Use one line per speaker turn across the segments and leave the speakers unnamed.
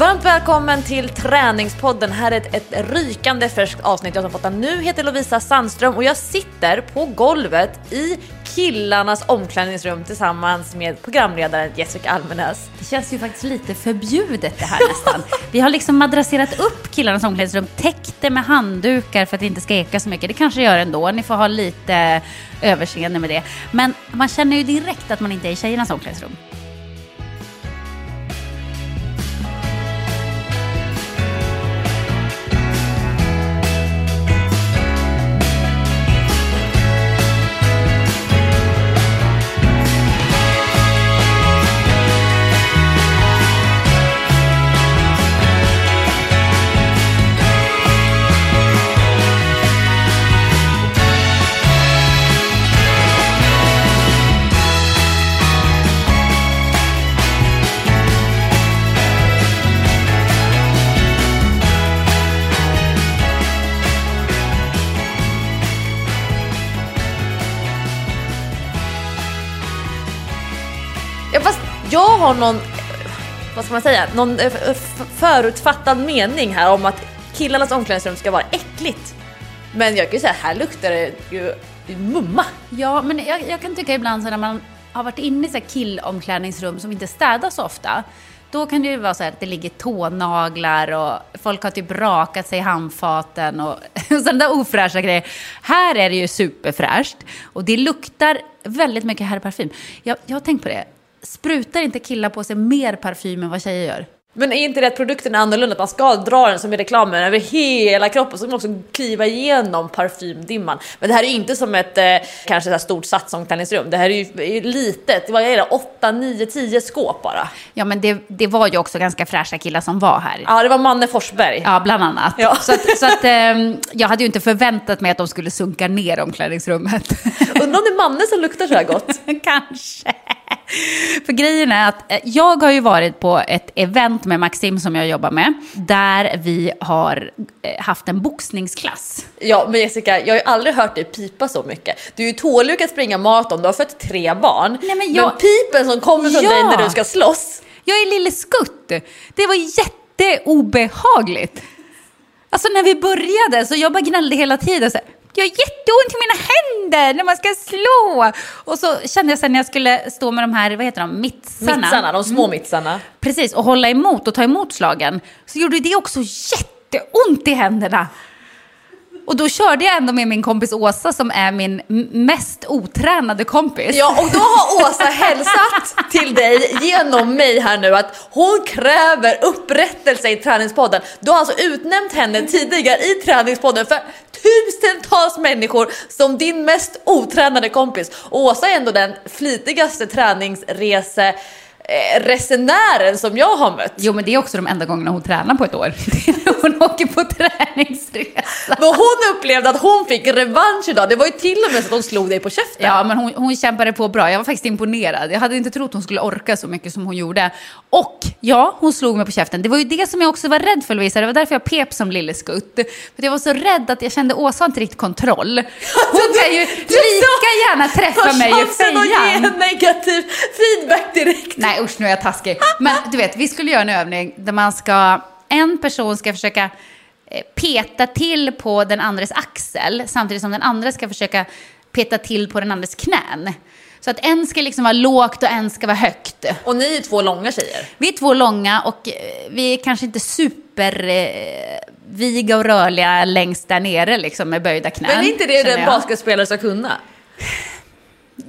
Varmt välkommen till Träningspodden. Här är ett, ett rykande färskt avsnitt jag som fått nu heter Lovisa Sandström och jag sitter på golvet i killarnas omklädningsrum tillsammans med programledaren Jessica Almenäs.
Det känns ju faktiskt lite förbjudet det här nästan. Vi har liksom madrasserat upp killarnas omklädningsrum, täckt det med handdukar för att det inte ska eka så mycket. Det kanske gör ändå, ni får ha lite överseende med det. Men man känner ju direkt att man inte är i tjejernas omklädningsrum.
Har någon, vad ska man säga, någon eh, förutfattad mening här om att killarnas omklädningsrum ska vara äckligt. Men jag kan ju säga, här luktar det ju mumma.
Ja, men jag, jag kan tycka ibland så när man har varit inne i så här killomklädningsrum som inte städas så ofta, då kan det ju vara så här att det ligger tånaglar och folk har typ rakat sig i handfaten och, och sådana där ofräscha grejer. Här är det ju superfräscht och det luktar väldigt mycket herrparfym. Jag, jag har tänkt på det, sprutar inte killar på sig mer parfym än vad tjejer gör?
Men är inte det att produkten är annorlunda? Att man ska dra den som i reklamen över hela kroppen så man också kliva igenom parfymdimman. Men det här är ju inte som ett eh, kanske så stort satsomklädningsrum. Det här är ju är litet. Vad är det? 8, 9, 10 skåp bara.
Ja, men det, det var ju också ganska fräscha killar som var här.
Ja, det var Manne Forsberg.
Ja, bland annat.
Ja.
Så, att, så att, ehm, jag hade ju inte förväntat mig att de skulle sunka ner omklädningsrummet.
Undrar om det är Manne som luktar så här gott.
Kanske. För grejen är att eh, jag har ju varit på ett event med Maxim som jag jobbar med, där vi har eh, haft en boxningsklass.
Ja, men Jessica, jag har ju aldrig hört dig pipa så mycket. Du är ju tålig att springa maraton, du har fött tre barn.
Nej, men jag-
pipen som kommer från
Ja.
dig när du ska slåss.
Jag är lille Skutt. Det var jätteobehagligt. Alltså när vi började så jag bara gnällde hela tiden. Så här, jag har jätteont i mina händer när man ska slå. Och så kände jag sen när jag skulle stå med de här, vad heter de, mittsarna.
Mitsarna, de små mitsarna.
Precis, och hålla emot och ta emot slagen. Så gjorde det också jätteont i händerna. Och då körde jag ändå med min kompis Åsa som är min mest otränade kompis.
Ja, och då har Åsa hälsat till dig genom mig här nu att hon kräver upprättelse i träningspodden. Du har alltså utnämnt henne tidigare i träningspodden för tusentals människor som din mest otränade kompis. Och Åsa är ändå den flitigaste träningsrese resenären som jag har mött.
Jo, men det är också de enda gångerna hon tränar på ett år. Hon åker på träningsresa.
Men hon upplevde att hon fick revansch idag. Det var ju till och med så att hon slog dig på käften.
Ja, men hon, hon kämpade på bra. Jag var faktiskt imponerad. Jag hade inte trott hon skulle orka så mycket som hon gjorde. Och ja, hon slog mig på käften. Det var ju det som jag också var rädd för Lovisa. Det var därför jag pep som lille skutt. För jag var så rädd att jag kände Åsa har inte riktigt kontroll. Hon kan ju lika gärna träffa mig i
chansen att ge
fejan.
en negativ feedback direkt.
Nej usch, nu är jag taskig. Men du vet, vi skulle göra en övning där man ska, en person ska försöka eh, peta till på den andres axel samtidigt som den andra ska försöka peta till på den andres knän. Så att en ska liksom vara lågt och en ska vara högt.
Och ni är två långa tjejer.
Vi är två långa och eh, vi är kanske inte super eh, och rörliga längst där nere liksom med böjda knän.
Men är inte det den basketspelare ska kunna?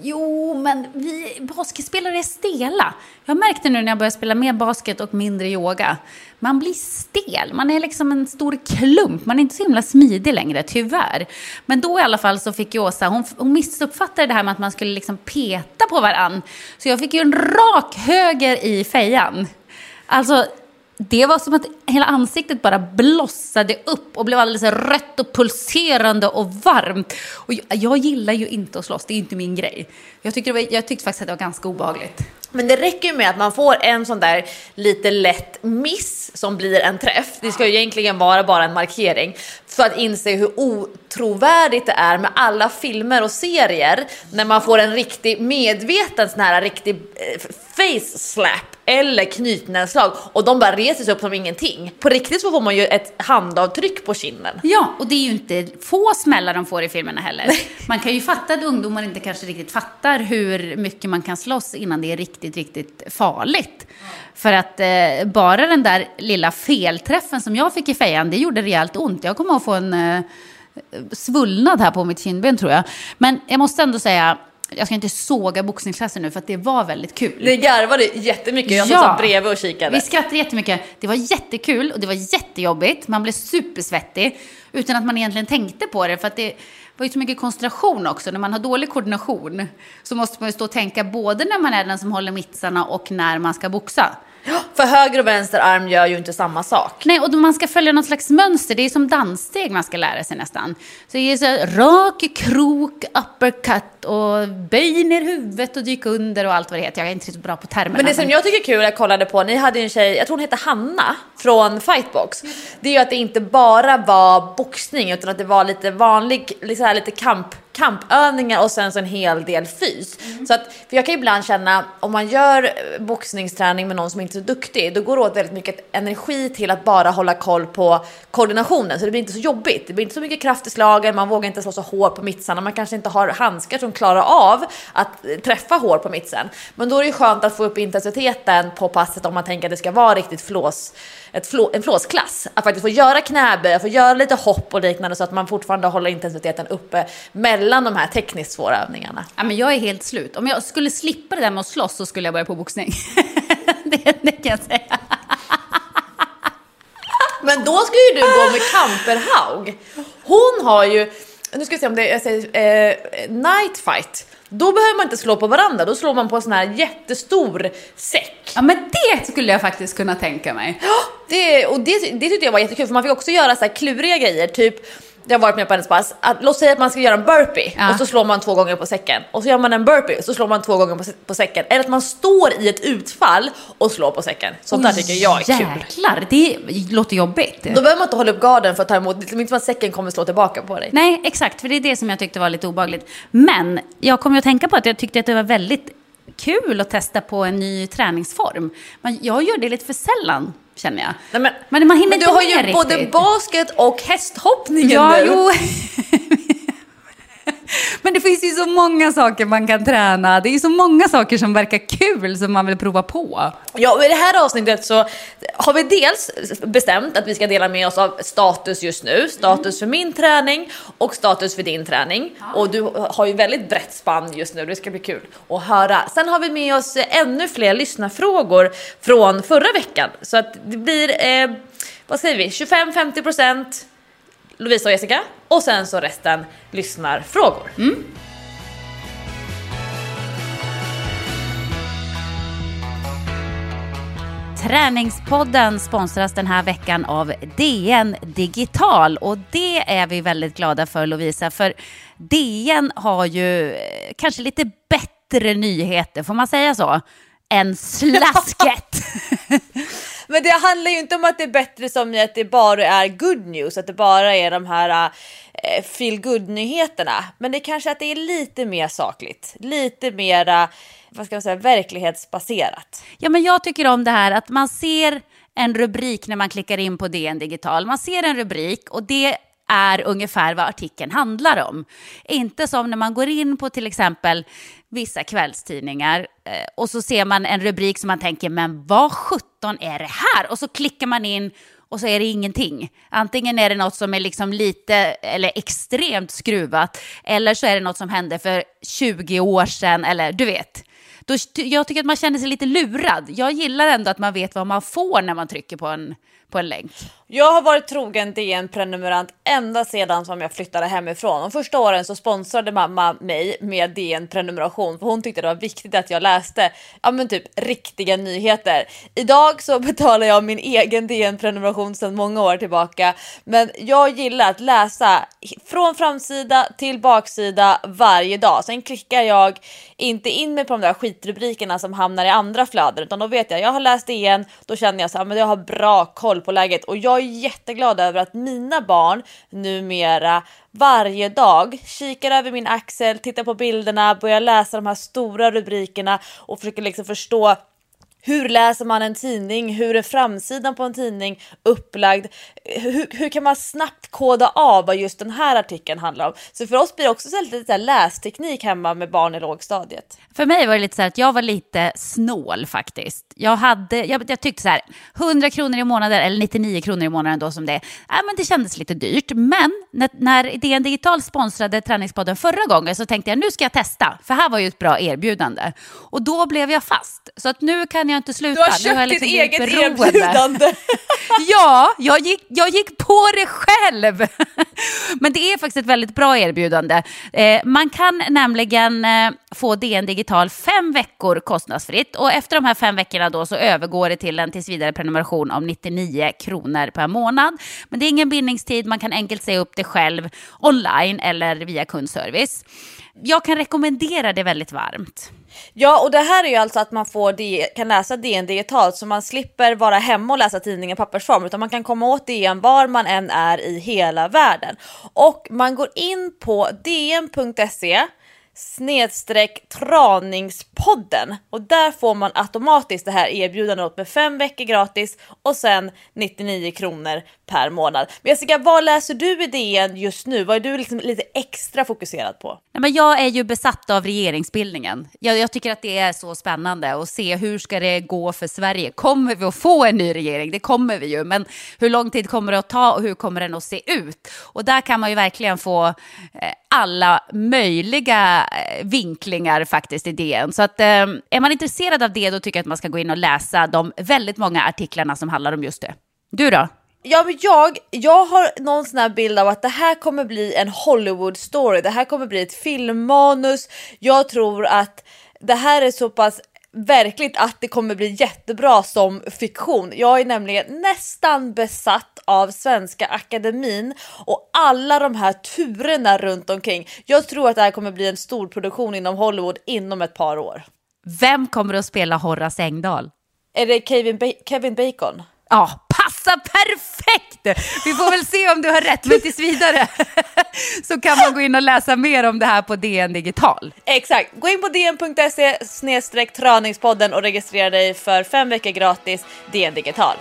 Jo, men vi basketspelare är stela. Jag märkte nu när jag började spela mer basket och mindre yoga. Man blir stel, man är liksom en stor klump. Man är inte så himla smidig längre, tyvärr. Men då i alla fall så fick ju Åsa, hon, hon missuppfattade det här med att man skulle liksom peta på varann. Så jag fick ju en rak höger i fejan. Alltså, det var som att hela ansiktet bara blossade upp och blev alldeles rött och pulserande och varmt. Och jag, jag gillar ju inte att slåss, det är inte min grej. Jag tyckte, det var, jag tyckte faktiskt att det var ganska obehagligt.
Men det räcker ju med att man får en sån där lite lätt miss som blir en träff. Det ska ju egentligen vara bara en markering för att inse hur otrovärdigt det är med alla filmer och serier när man får en riktig medveten sån här riktig eh, face slap eller knytnävsslag och de bara reser sig upp som ingenting. På riktigt så får man ju ett handavtryck på kinden.
Ja, och det är ju inte få smällar de får i filmerna heller. Man kan ju fatta att ungdomar inte kanske riktigt fattar hur mycket man kan slåss innan det är riktigt, riktigt farligt. För att eh, bara den där lilla felträffen som jag fick i fejan, det gjorde rejält ont. Jag kommer att få en eh, svullnad här på mitt kindben tror jag. Men jag måste ändå säga, jag ska inte såga boxningsklassen nu för att det var väldigt kul.
Ni garvade jättemycket, jag
Ja.
satt bredvid och kikade.
Vi skrattade jättemycket. Det var jättekul och det var jättejobbigt. Man blev supersvettig utan att man egentligen tänkte på det. För att det var ju så mycket koncentration också. När man har dålig koordination så måste man ju stå och tänka både när man är den som håller mittsarna och när man ska boxa.
För höger och vänster arm gör ju inte samma sak.
Nej, och man ska följa något slags mönster. Det är som danssteg man ska lära sig nästan. Så det är så här, rak krok, uppercut och böj ner huvudet och dyk under och allt vad det heter. Jag är inte så bra på termerna.
Men det som jag tycker är kul, jag kollade på, ni hade ju en tjej, jag tror hon hette Hanna från Fightbox. Det är ju att det inte bara var boxning utan att det var lite vanlig, här, lite kamp, kampövningar och sen så en hel del fys. Så att, för jag kan ibland känna, om man gör boxningsträning med någon som inte är så duktig, då går det åt väldigt mycket energi till att bara hålla koll på koordinationen. Så det blir inte så jobbigt. Det blir inte så mycket kraft i slagen, man vågar inte slå så hårt på mittsarna, man kanske inte har handskar som klarar av att träffa hårt på mittsen. Men då är det ju skönt att få upp intensiteten på passet om man tänker att det ska vara riktigt flås, flå, en flåsklass. Att faktiskt få göra knäböj, få göra lite hopp och liknande så att man fortfarande håller intensiteten uppe mellan de här tekniskt svåra övningarna.
Ja, men jag är helt slut. Om jag skulle slippa det där med att slåss så skulle jag börja på boxning. det, det kan jag säga.
Men då ska ju du gå med Kamperhaug. Hon har ju, nu ska vi se om det jag säger, eh, night fight. Då behöver man inte slå på varandra, då slår man på en sån här jättestor säck.
Ja, men det skulle jag faktiskt kunna tänka mig.
Det, och det, det tyckte jag var jättekul för man fick också göra så här kluriga grejer, typ jag har varit med på hennes pass, att, låt säga att man ska göra en burpee
Ja.
och så slår man två gånger på säcken. Och så gör man en burpee och så slår man två gånger på, på säcken. Eller att man står i ett utfall och slår på säcken. Sånt där tycker jag är kul.
Jäklar, det låter jobbigt.
Då behöver man inte hålla upp garden för att ta emot, det är inte som att säcken kommer slå tillbaka på dig.
Nej, exakt, för det är det som jag tyckte var lite obagligt. Men jag kommer att tänka på att jag tyckte att det var väldigt kul att testa på en ny träningsform. Men jag gör det lite för sällan, känner jag.
Nej, men,
men man hinner
men du
inte
har ju
med
både
riktigt.
basket och hästhoppningen
Ja,
nu.
jo. Men det finns ju så många saker man kan träna. Det är ju så många saker som verkar kul som man vill prova på.
Ja, och i det här avsnittet så har vi dels bestämt att vi ska dela med oss av status just nu. Status för min träning och status för din träning. Och du har ju väldigt brett spann just nu, det ska bli kul att höra. Sen har vi med oss ännu fler lyssnarfrågor från förra veckan. Så att det blir, eh, vad säger vi, 25-50% Lovisa och Jessica och sen så resten lyssnarfrågor.
Träningspodden sponsras den här veckan av DN Digital och det är vi väldigt glada för Lovisa för DN har ju eh, kanske lite bättre nyheter, får man säga så, än slasket.
Men det handlar ju inte om att det är bättre som i att det bara är good news, att det bara är de här eh, feel good nyheterna. Men det kanske att det är lite mer sakligt, lite mera, vad ska man säga, verklighetsbaserat.
Ja, men jag tycker om det här att man ser en rubrik när man klickar in på DN Digital. Man ser en rubrik och det är ungefär vad artikeln handlar om. Inte som när man går in på till exempel vissa kvällstidningar eh, och så ser man en rubrik som man tänker, men vad sjutton är det här? Och så klickar man in och så är det ingenting. Antingen är det något som är liksom lite eller extremt skruvat eller så är det något som hände för 20 år sedan eller du vet. Då, jag tycker att man känner sig lite lurad. Jag gillar ändå att man vet vad man får när man trycker på en, på en länk.
Jag har varit trogen DN-prenumerant ända sedan som jag flyttade hemifrån. De första åren så sponsrade mamma mig med DN-prenumeration för hon tyckte det var viktigt att jag läste ja, men typ riktiga nyheter. Idag så betalar jag min egen DN-prenumeration sedan många år tillbaka, men jag gillar att läsa från framsida till baksida varje dag. Sen klickar jag inte in mig på de där skitrubrikerna som hamnar i andra flöden, utan då vet jag jag har läst DN, då känner jag så här, men jag har bra koll på läget och jag är jätteglad över att mina barn numera varje dag kikar över min axel, tittar på bilderna, börjar läsa de här stora rubrikerna och försöker liksom förstå hur läser man en tidning? Hur är framsidan på en tidning upplagd? Hur, hur kan man snabbt koda av vad just den här artikeln handlar om? Så för oss blir det också så lite så lästeknik hemma med barn i lågstadiet.
För mig var det lite så här att jag var lite snål faktiskt. Jag, hade, jag, jag tyckte så här, 100 kronor i månaden eller 99 kronor i månaden då som det är, äh, men det kändes lite dyrt. Men när, när DN Digital sponsrade Träningspodden förra gången så tänkte jag nu ska jag testa, för här var ju ett bra erbjudande. Och då blev jag fast. Så att nu kan jag inte sluta.
Du har köpt
liksom
ditt eget beroende. erbjudande.
ja, jag gick, jag gick på det själv. Men det är faktiskt ett väldigt bra erbjudande. Eh, man kan nämligen eh, få DN Digital fem veckor kostnadsfritt och efter de här fem veckorna då så övergår det till en tillsvidare prenumeration om 99 kronor per månad. Men det är ingen bindningstid, man kan enkelt säga upp det själv online eller via kundservice. Jag kan rekommendera det väldigt varmt.
Ja, och det här är ju alltså att man får kan läsa DN digitalt så man slipper vara hemma och läsa tidningen i pappersform utan man kan komma åt DN var man än är i hela världen. Och man går in på dn.se snedstreck traningspodden och där får man automatiskt det här erbjudandet med fem veckor gratis och sen 99 kronor per månad. Men Jessica, vad läser du i DN just nu? Vad är du liksom lite extra fokuserad på?
Nej, men jag är ju besatt av regeringsbildningen. Jag, jag, tycker att det är så spännande att se hur ska det gå för Sverige. Kommer vi att få en ny regering? Det kommer vi ju, men hur lång tid kommer det att ta och hur kommer den att se ut? Och där kan man ju verkligen få eh, alla möjliga Eh, vinklingar faktiskt i DN. Så att, eh, är man intresserad av det då tycker jag att man ska gå in och läsa de väldigt många artiklarna som handlar om just det. Du då?
Ja, men jag, jag har någon sån här bild av att det här kommer bli en Hollywood story. Det här kommer bli ett filmmanus. Jag tror att det här är så pass verkligt att det kommer bli jättebra som fiktion. Jag är nämligen nästan besatt av Svenska Akademin och alla de här turerna runt omkring. Jag tror att det här kommer bli en stor produktion inom Hollywood inom ett par år.
Vem kommer att spela Horace Engdahl?
Är det Kevin, ba Kevin Bacon?
Ja, passar perfekt! Vi får väl se om du har rätt, men tills vidare så kan man gå in och läsa mer om det här på DN Digital.
Exakt, gå in på dn.se snedstreck träningspodden och registrera dig för fem veckor gratis DN Digital.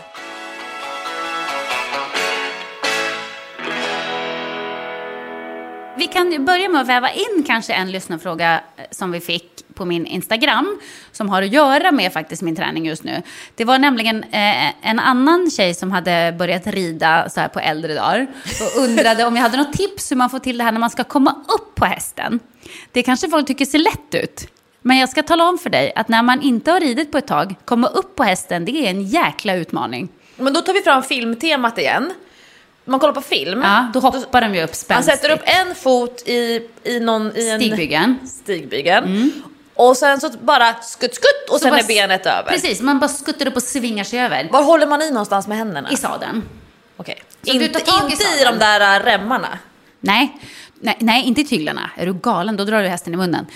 Vi kan börja med att väva in kanske en lyssnarfråga eh, som vi fick på min Instagram som har att göra med faktiskt min träning just nu. Det var nämligen eh, en annan tjej som hade börjat rida så här på äldre dagar och undrade om jag hade något tips hur man får till det här när man ska komma upp på hästen. Det kanske folk tycker ser lätt ut. Men jag ska tala om för dig att när man inte har ridit på ett tag, komma upp på hästen, det är en jäkla utmaning.
Men då tar vi fram filmtemat igen man kollar på film.
Ja, då hoppar de ju upp spänstigt.
Man sätter upp en fot i, i någon... I
en stigbygeln.
Stigbygeln. Mm. Och sen så bara skutt, skutt och så sen bara, är benet över.
Precis, man bara skuttar upp och svingar sig över.
Var håller man i någonstans med händerna?
I sadeln.
Okej. Okay. Inte, inte i, i de där äh, remmarna?
Nej. Nej, nej, inte i tyglarna. Är du galen, då drar du hästen i munnen.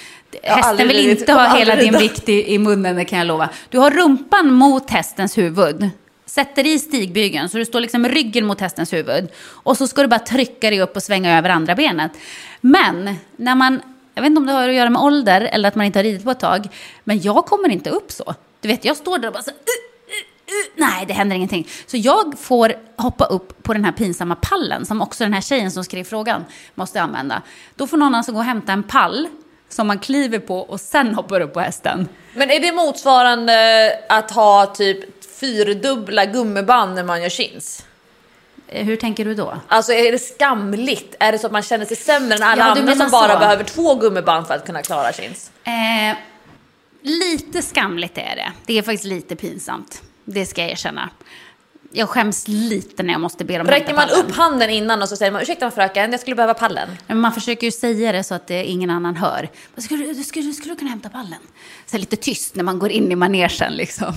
Hästen vill inte ha hela din vikt i, i munnen, det kan jag lova. Du har rumpan mot hästens huvud sätter i stigbygeln så du står liksom med ryggen mot hästens huvud. Och så ska du bara trycka dig upp och svänga över andra benet. Men när man, jag vet inte om det har att göra med ålder eller att man inte har ridit på ett tag, men jag kommer inte upp så. Du vet, jag står där och bara så uh, uh, uh. Nej, det händer ingenting. Så jag får hoppa upp på den här pinsamma pallen som också den här tjejen som skrev frågan måste använda. Då får någon alltså gå och hämta en pall som man kliver på och sen hoppar upp på hästen.
Men är det motsvarande att ha typ fyrdubbla gummiband när man gör chins?
Eh, Hur tänker du då?
Alltså är det skamligt? Är det så att man känner sig sämre än alla
Ja,
andra som bara
så.
behöver två gummiband för att kunna klara chins?
Eh, lite skamligt är det. Det är faktiskt lite pinsamt. Det ska jag erkänna. Jag skäms lite när jag måste be dem
Räcker man upp handen innan och så säger man ursäkta fröken, jag skulle behöva pallen.
Men man försöker ju säga det så att det ingen annan hör. Skulle, du, skulle, skulle du kunna hämta pallen? Så lite tyst när man går in i manegen liksom.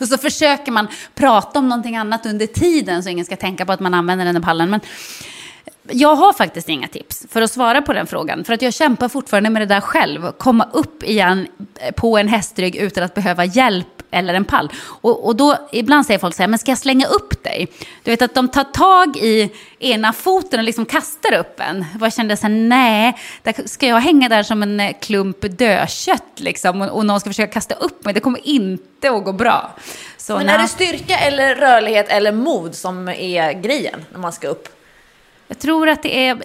Och så försöker man prata om någonting annat under tiden så ingen ska tänka på att man använder den där pallen. Men jag har faktiskt inga tips för att svara på den frågan. För att jag kämpar fortfarande med det där själv. Komma upp igen på en hästrygg utan att behöva hjälp eller en pall. Och, och då, ibland säger folk så här, men ska jag slänga upp dig? Du vet att de tar tag i ena foten och liksom kastar upp en. Jag kände så här, nej, där ska jag hänga där som en eh, klump dödkött liksom? Och, och någon ska försöka kasta upp mig, det kommer inte att gå bra. Så,
Men är det styrka eller rörlighet eller mod som är grejen när man ska upp?
Jag tror att det är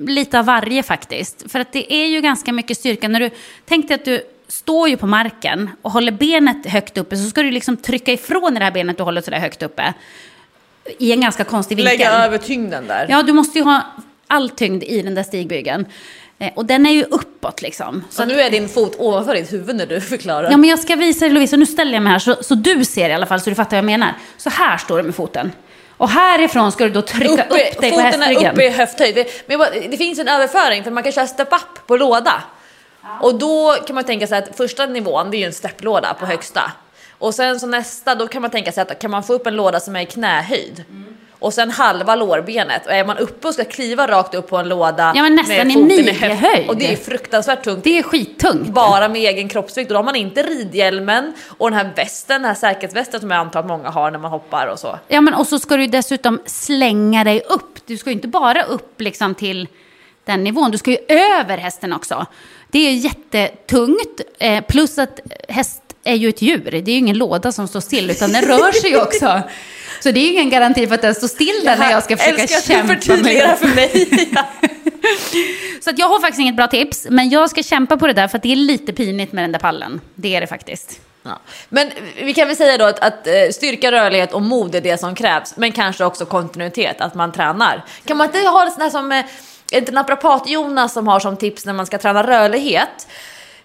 lite av varje faktiskt. För att det är ju ganska mycket styrka. När du tänk dig att du står ju på marken och håller benet högt uppe så ska du liksom trycka ifrån det här benet du håller sådär högt uppe. I en ganska konstig vinkel.
Lägga över tyngden där.
Ja, du måste ju ha all tyngd i den där stigbygeln. Eh, Och den är ju uppåt liksom.
Så nu är din fot ovanför ditt huvud när du förklarar.
Ja, men jag ska visa dig Lovisa, nu ställer jag mig här så, så du ser i alla fall så du fattar vad jag menar. Så här står du med foten. Och härifrån ska du då trycka
Uppe-
upp dig på
foten är
hästryggen.
uppe i höfthöjd. Det, men bara- det finns en överföring för man kan köra step up på låda. Och då kan man tänka sig att första nivån det är ju en stepplåda på högsta. Och sen så nästa då kan man tänka sig att kan man få upp en låda som är i knähöjd. Och sen halva lårbenet och är man uppe och ska kliva rakt upp på en låda
Ja, men nästan
med
i midjehöjd.
Och det är fruktansvärt tungt.
Det är skittungt.
bara med egen kroppsvikt och då har man inte ridhjälmen och den här västen, den här säkerhetsvästen som jag antar att många har när man hoppar och så.
Ja, men och så ska du dessutom slänga dig upp. Du ska ju inte bara upp liksom till den nivån, du ska ju över hästen också. Det är jättetungt, eh, plus att häst är ju ett djur. Det är ju ingen låda som står still, utan den rör sig ju också. Så det är ju ingen garanti för att den står still där när jag ska försöka
älskar att
kämpa
förtydligar för mig. Ja.
Så att jag har faktiskt inget bra tips, men jag ska kämpa på det där för att det är lite pinigt med den där pallen. Det är det faktiskt.
Ja. Men vi kan väl säga då att, att eh, styrka, rörlighet och mod är det som krävs, men kanske också kontinuitet, att man tränar. Kan man inte ha det sån här som, eh, är det inte naprapat-Jonas som har som tips när man ska träna rörlighet?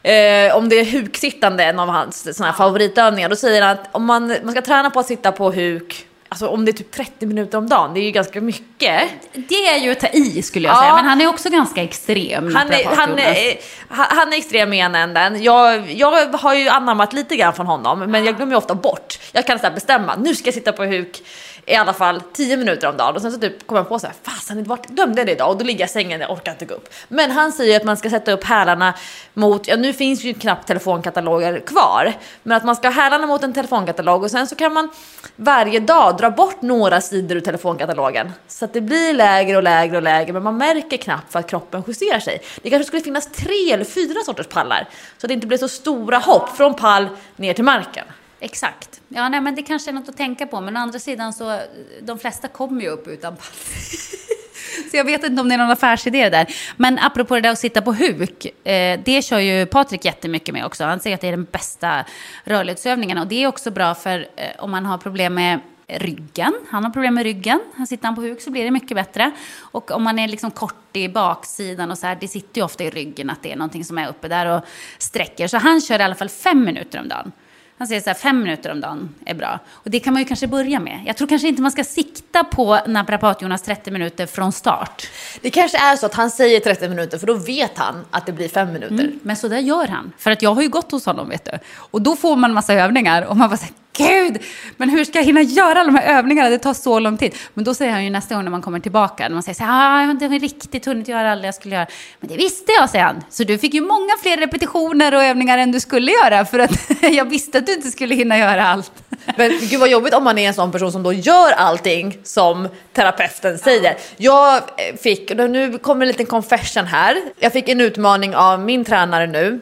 Eh, om det är huksittande, en av hans såna här favoritövningar, då säger han att om man, man ska träna på att sitta på huk, alltså om det är typ 30 minuter om dagen, det är ju ganska mycket.
Det är ju att ta i skulle jag
Ja.
säga, men han är också ganska extrem.
Han är, han, är, han är extrem i ena änden. Jag, jag har ju anammat lite grann från honom, men jag glömmer ju ofta bort. Jag kan så bestämma, nu ska jag sitta på huk i alla fall 10 minuter om dagen och sen så typ kommer jag på så här, fasen vart glömde jag det idag? Och då ligger jag i sängen, jag orkar inte gå upp. Men han säger att man ska sätta upp hälarna mot, ja nu finns ju knappt telefonkataloger kvar, men att man ska ha hälarna mot en telefonkatalog och sen så kan man varje dag dra bort några sidor ur telefonkatalogen. Så att det blir lägre och lägre och lägre, men man märker knappt för att kroppen justerar sig. Det kanske skulle finnas tre eller fyra sorters pallar, så att det inte blir så stora hopp från pall ner till marken.
Exakt. Ja, nej, men det kanske är något att tänka på. Men å andra sidan så, de flesta kommer ju upp utan pall. Så jag vet inte om det är någon affärsidé det där. Men apropå det där att sitta på huk, eh, det kör ju Patrik jättemycket med också. Han säger att det är den bästa rörlighetsövningen. Och det är också bra för eh, om man har problem med ryggen. Han har problem med ryggen. Han sitter han på huk så blir det mycket bättre. Och om man är liksom kort i baksidan och så här, det sitter ju ofta i ryggen att det är någonting som är uppe där och sträcker. Så han kör i alla fall fem minuter om dagen. Han säger så här, fem minuter om dagen är bra. Och det kan man ju kanske börja med. Jag tror kanske inte man ska sikta på naprapat-Jonas 30 minuter från start.
Det kanske är så att han säger 30 minuter för då vet han att det blir 5 minuter.
Men så där gör han. För att jag har ju gått hos honom, vet du. Och då får man massa övningar och man bara säger Gud, men hur ska jag hinna göra alla de här övningarna? Det tar så lång tid. Men då säger han ju nästa gång när man kommer tillbaka, när man säger så här, ah, jag har inte riktigt hunnit göra allt jag skulle göra. Men det visste jag, säger han. Så du fick ju många fler repetitioner och övningar än du skulle göra, för att jag visste att du inte skulle hinna göra allt.
Men gud vad jobbigt om man är en sån person som då gör allting som terapeuten säger. Jag eh, fick, nu kommer en liten confession här. Jag fick en utmaning av min tränare nu.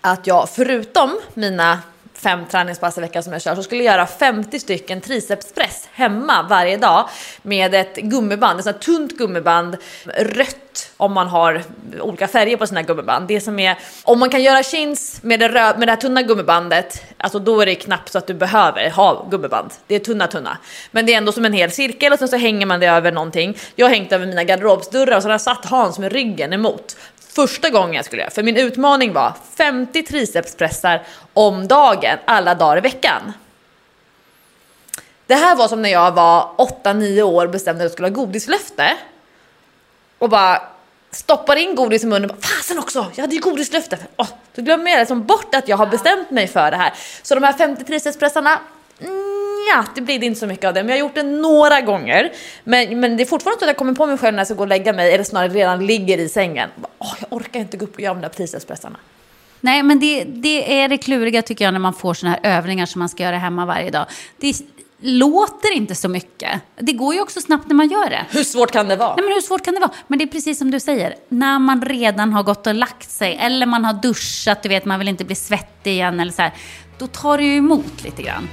Att jag förutom mina fem träningspass i veckan som jag kör så skulle jag göra 50 stycken tricepspress hemma varje dag med ett gummiband, ett sånt här tunt gummiband, rött om man har olika färger på sina gummiband. Det som är, om man kan göra chins med det, rö- med det här tunna gummibandet, alltså då är det knappt så att du behöver ha gummiband. Det är tunna tunna. Men det är ändå som en hel cirkel och sen så hänger man det över någonting. Jag har hängt över mina garderobsdörrar och så har jag satt Hans med ryggen emot första gången jag skulle göra. För min utmaning var 50 tricepspressar om dagen, alla dagar i veckan. Det här var som när jag var 8-9 år och bestämde att jag skulle ha godislöfte. Och bara stoppar in godis i munnen. och bara, Fasen också, jag hade ju godislöfte. Oh, då glömmer jag liksom bort att jag har bestämt mig för det här. Så de här 50 tricepspressarna, mm, ja, det blir inte så mycket av det. Men jag har gjort det några gånger. Men, men det är fortfarande så att jag kommer på mig själv när jag ska gå och lägga mig, eller snarare redan ligger i sängen. Oh, jag orkar inte gå upp och göra de där tricepspressarna.
Nej, men det, det är det kluriga tycker jag när man får såna här övningar som man ska göra hemma varje dag. Det låter inte så mycket. Det går ju också snabbt när man gör det.
Hur svårt kan det vara?
Nej, men hur svårt kan det vara? Men det är precis som du säger, när man redan har gått och lagt sig eller man har duschat, du vet, man vill inte bli svettig igen eller så här, då tar det ju emot lite grann.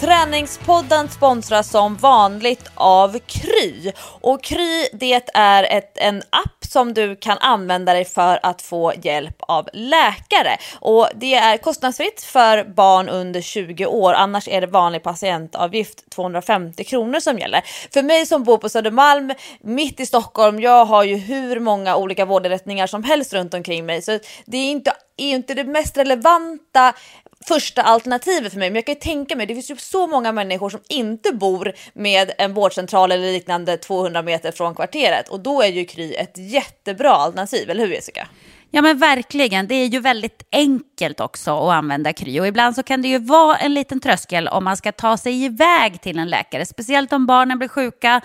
Träningspodden sponsras som vanligt av Kry. Och Kry det är ett, en app som du kan använda dig för att få hjälp av läkare. Och det är kostnadsfritt för barn under 20 år, annars är det vanlig patientavgift 250 kronor som gäller. För mig som bor på Södermalm, mitt i Stockholm, jag har ju hur många olika vårdinrättningar som helst runt omkring mig, så det är inte är inte det mest relevanta första alternativet för mig. Men jag kan ju tänka mig, det finns ju så många människor som inte bor med en vårdcentral eller liknande 200 meter från kvarteret och då är ju Kry ett jättebra alternativ, eller hur Jessica?
Ja men verkligen, det är ju väldigt enkelt också att använda Kry och ibland så kan det ju vara en liten tröskel om man ska ta sig iväg till en läkare, speciellt om barnen blir sjuka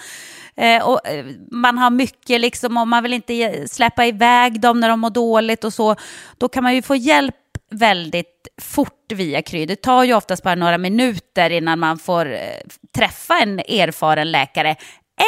eh, och eh, man har mycket liksom och man vill inte släppa iväg dem när de mår dåligt och så. Då kan man ju få hjälp väldigt fort via Kry. Det tar ju oftast bara några minuter innan man får eh, träffa en erfaren läkare.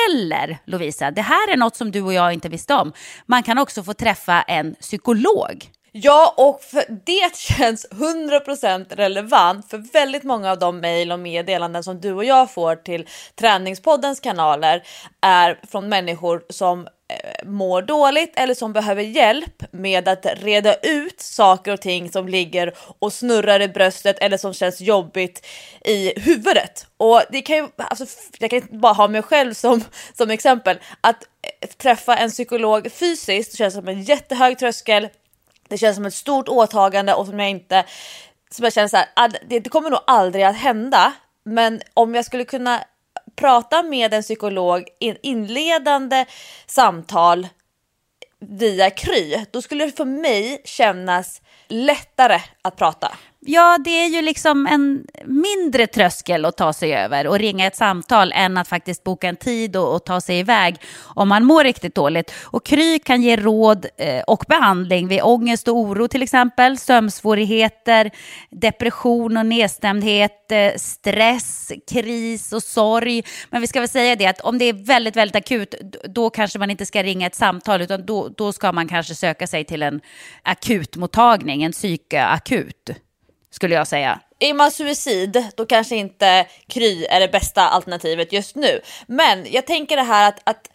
Eller Lovisa, det här är något som du och jag inte visste om. Man kan också få träffa en psykolog.
Ja, och det känns 100% relevant för väldigt många av de mejl och meddelanden som du och jag får till Träningspoddens kanaler är från människor som eh, mår dåligt eller som behöver hjälp med att reda ut saker och ting som ligger och snurrar i bröstet eller som känns jobbigt i huvudet. Och det kan ju, alltså, jag kan inte bara ha mig själv som, som exempel, att eh, träffa en psykolog fysiskt känns som en jättehög tröskel det känns som ett stort åtagande och som jag inte, som jag känner så här, det, det kommer nog aldrig att hända. Men om jag skulle kunna prata med en psykolog i en inledande samtal via Kry, då skulle det för mig kännas lättare att prata.
Ja, det är ju liksom en mindre tröskel att ta sig över och ringa ett samtal än att faktiskt boka en tid och, och ta sig iväg om man mår riktigt dåligt. Och Kry kan ge råd eh, och behandling vid ångest och oro till exempel, sömnsvårigheter, depression och nedstämdhet, eh, stress, kris och sorg. Men vi ska väl säga det att om det är väldigt, väldigt akut, då kanske man inte ska ringa ett samtal utan då, då ska man kanske söka sig till en akutmottagning, en psykakut skulle jag säga.
Är man suicid, då kanske inte Kry är det bästa alternativet just nu. Men jag tänker det här att, att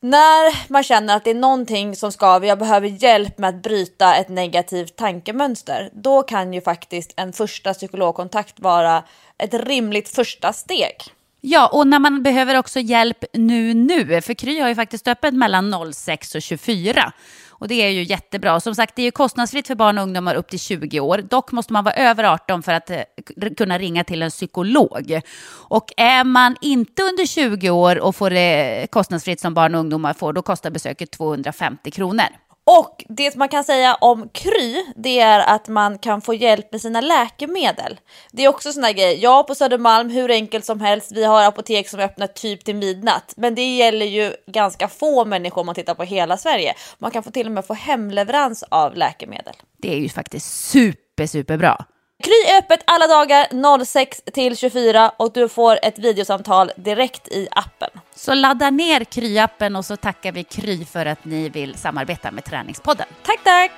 när man känner att det är någonting som skaver, jag behöver hjälp med att bryta ett negativt tankemönster, då kan ju faktiskt en första psykologkontakt vara ett rimligt första steg.
Ja, och när man behöver också hjälp nu, nu, för Kry har ju faktiskt öppet mellan 06 och 24. Och det är ju jättebra. Som sagt, det är ju kostnadsfritt för barn och ungdomar upp till 20 år. Dock måste man vara över 18 för att eh, kunna ringa till en psykolog. Och är man inte under 20 år och får det kostnadsfritt som barn och ungdomar får, då kostar besöket 250 kronor.
Och det man kan säga om Kry, det är att man kan få hjälp med sina läkemedel. Det är också såna grejer. Ja, på Södermalm, hur enkelt som helst. Vi har apotek som öppnar typ till midnatt, men det gäller ju ganska få människor om man tittar på hela Sverige. Man kan få till och med få hemleverans av läkemedel.
Det är ju faktiskt super, superbra.
Kry är öppet alla dagar 06 till 24 och du får ett videosamtal direkt i appen.
Så ladda ner Kry-appen och så tackar vi Kry för att ni vill samarbeta med Träningspodden.
Tack, tack!